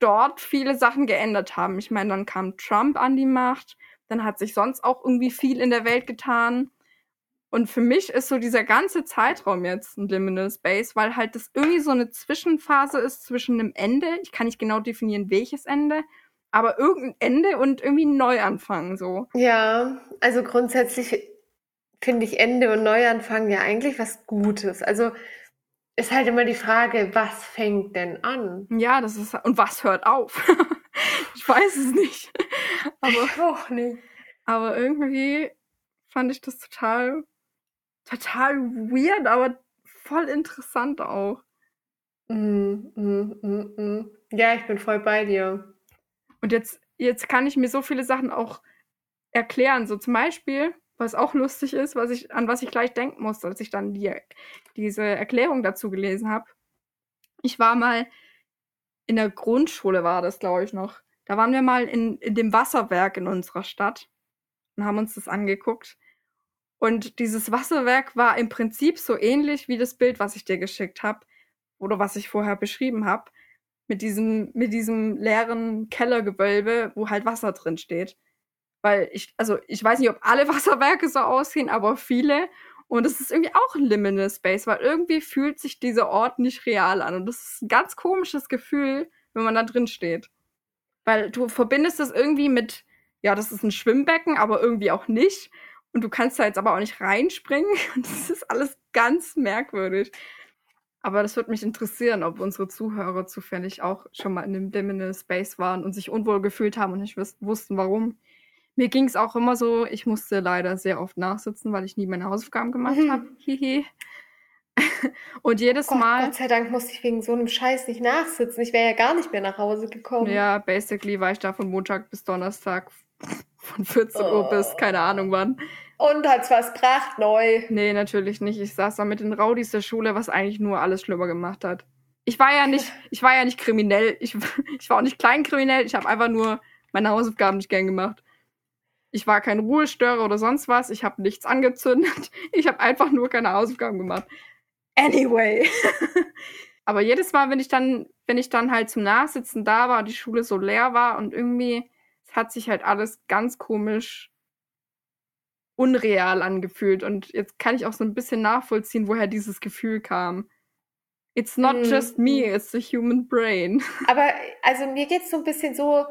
dort viele Sachen geändert haben. Ich meine, dann kam Trump an die Macht, dann hat sich sonst auch irgendwie viel in der Welt getan. Und für mich ist so dieser ganze Zeitraum jetzt ein Liminal Space, weil halt das irgendwie so eine Zwischenphase ist zwischen einem Ende. Ich kann nicht genau definieren, welches Ende, aber irgendein Ende und irgendwie ein Neuanfang so. Ja, also grundsätzlich finde ich Ende und Neuanfang ja eigentlich was Gutes. Also ist halt immer die Frage, was fängt denn an? Ja, das ist und was hört auf? ich weiß es nicht. Aber Ich auch nicht. Aber irgendwie fand ich das total, total weird, aber voll interessant auch. Mm, mm, mm, mm. Ja, ich bin voll bei dir. Und jetzt, jetzt kann ich mir so viele Sachen auch erklären. So zum Beispiel, was auch lustig ist, was ich, an was ich gleich denken musste, als ich dann die, diese Erklärung dazu gelesen habe. Ich war mal in der Grundschule, war das, glaube ich, noch. Da waren wir mal in, in dem Wasserwerk in unserer Stadt und haben uns das angeguckt. Und dieses Wasserwerk war im Prinzip so ähnlich wie das Bild, was ich dir geschickt habe oder was ich vorher beschrieben habe, mit diesem mit diesem leeren Kellergewölbe, wo halt Wasser drin steht. Weil ich also ich weiß nicht, ob alle Wasserwerke so aussehen, aber viele und es ist irgendwie auch ein Liminal Space, weil irgendwie fühlt sich dieser Ort nicht real an und das ist ein ganz komisches Gefühl, wenn man da drin steht. Weil du verbindest das irgendwie mit ja, das ist ein Schwimmbecken, aber irgendwie auch nicht. Und du kannst da jetzt aber auch nicht reinspringen. Und das ist alles ganz merkwürdig. Aber das würde mich interessieren, ob unsere Zuhörer zufällig auch schon mal in dem Liminal Space waren und sich unwohl gefühlt haben und nicht wussten, warum. Mir ging es auch immer so, ich musste leider sehr oft nachsitzen, weil ich nie meine Hausaufgaben gemacht Mhm. habe. Hihi. und jedes Gott, Mal. Gott sei Dank musste ich wegen so einem Scheiß nicht nachsitzen. Ich wäre ja gar nicht mehr nach Hause gekommen. Ja, basically war ich da von Montag bis Donnerstag von 14 Uhr bis Oh. keine Ahnung wann. Und hat's was prachtneu. Nee, natürlich nicht. Ich saß da mit den Raudis der Schule, was eigentlich nur alles schlimmer gemacht hat. Ich war ja nicht, ich war ja nicht kriminell. Ich, ich war auch nicht kleinkriminell. Ich habe einfach nur meine Hausaufgaben nicht gern gemacht. Ich war kein Ruhestörer oder sonst was. Ich habe nichts angezündet. Ich habe einfach nur keine Hausaufgaben gemacht. Anyway. Aber jedes Mal, wenn ich dann, wenn ich dann halt zum Nachsitzen da war und die Schule so leer war und irgendwie, es hat sich halt alles ganz komisch unreal angefühlt. Und jetzt kann ich auch so ein bisschen nachvollziehen, woher dieses Gefühl kam. It's not Mhm. just me, it's the human brain. Aber also mir geht's so ein bisschen so,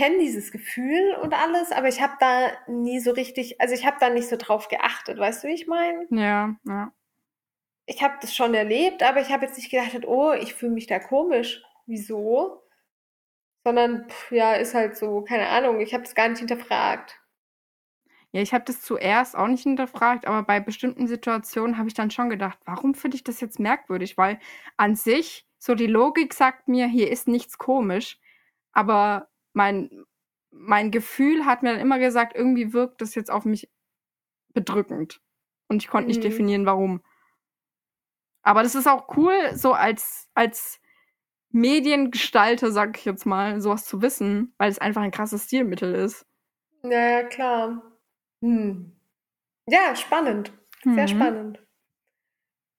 kenne dieses Gefühl und alles, aber ich habe da nie so richtig, also ich habe da nicht so drauf geachtet, weißt du, wie ich meine? Ja, ja. Ich habe das schon erlebt, aber ich habe jetzt nicht gedacht, oh, ich fühle mich da komisch. Wieso? Sondern, pff, ja, ist halt so, keine Ahnung, ich habe das gar nicht hinterfragt. Ja, ich habe das zuerst auch nicht hinterfragt, aber bei bestimmten Situationen habe ich dann schon gedacht, warum finde ich das jetzt merkwürdig? Weil an sich, so die Logik sagt mir, hier ist nichts komisch, aber mein, mein Gefühl hat mir dann immer gesagt, irgendwie wirkt das jetzt auf mich bedrückend. Und ich konnte nicht Mhm. definieren, warum. Aber das ist auch cool, so als, als Mediengestalter, sag ich jetzt mal, sowas zu wissen, weil es einfach ein krasses Stilmittel ist. Ja, klar. Hm. Ja, spannend. Sehr Mhm. spannend.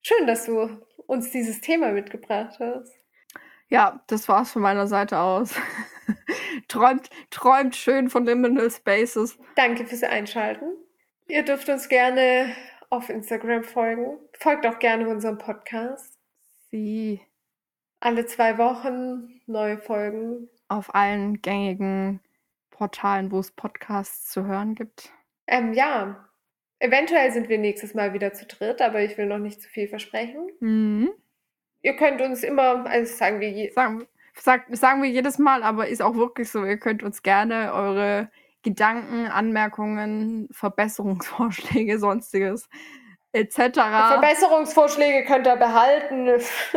Schön, dass du uns dieses Thema mitgebracht hast. Ja, das war's von meiner Seite aus. träumt, träumt schön von Liminal Spaces. Danke fürs Einschalten. Ihr dürft uns gerne auf Instagram folgen. Folgt auch gerne unserem Podcast. Sie Alle zwei Wochen neue Folgen. auf allen gängigen Portalen, wo es Podcasts zu hören gibt. Ähm, ja, eventuell sind wir nächstes Mal wieder zu dritt, aber ich will noch nicht zu viel versprechen. Mhm. Ihr könnt uns immer, also sagen wir, je, Sagen, sag, sagen wir jedes Mal, aber ist auch wirklich so, ihr könnt uns gerne eure Gedanken, Anmerkungen, Verbesserungsvorschläge, sonstiges etc. Verbesserungsvorschläge könnt ihr behalten.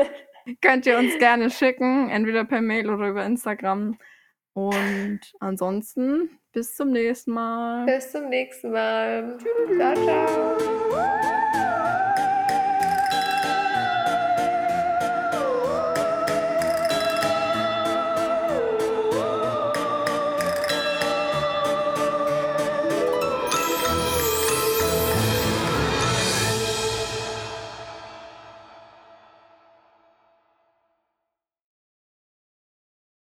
könnt ihr uns gerne schicken, entweder per Mail oder über Instagram. Und ansonsten bis zum nächsten Mal. Bis zum nächsten Mal. Ciao, ciao.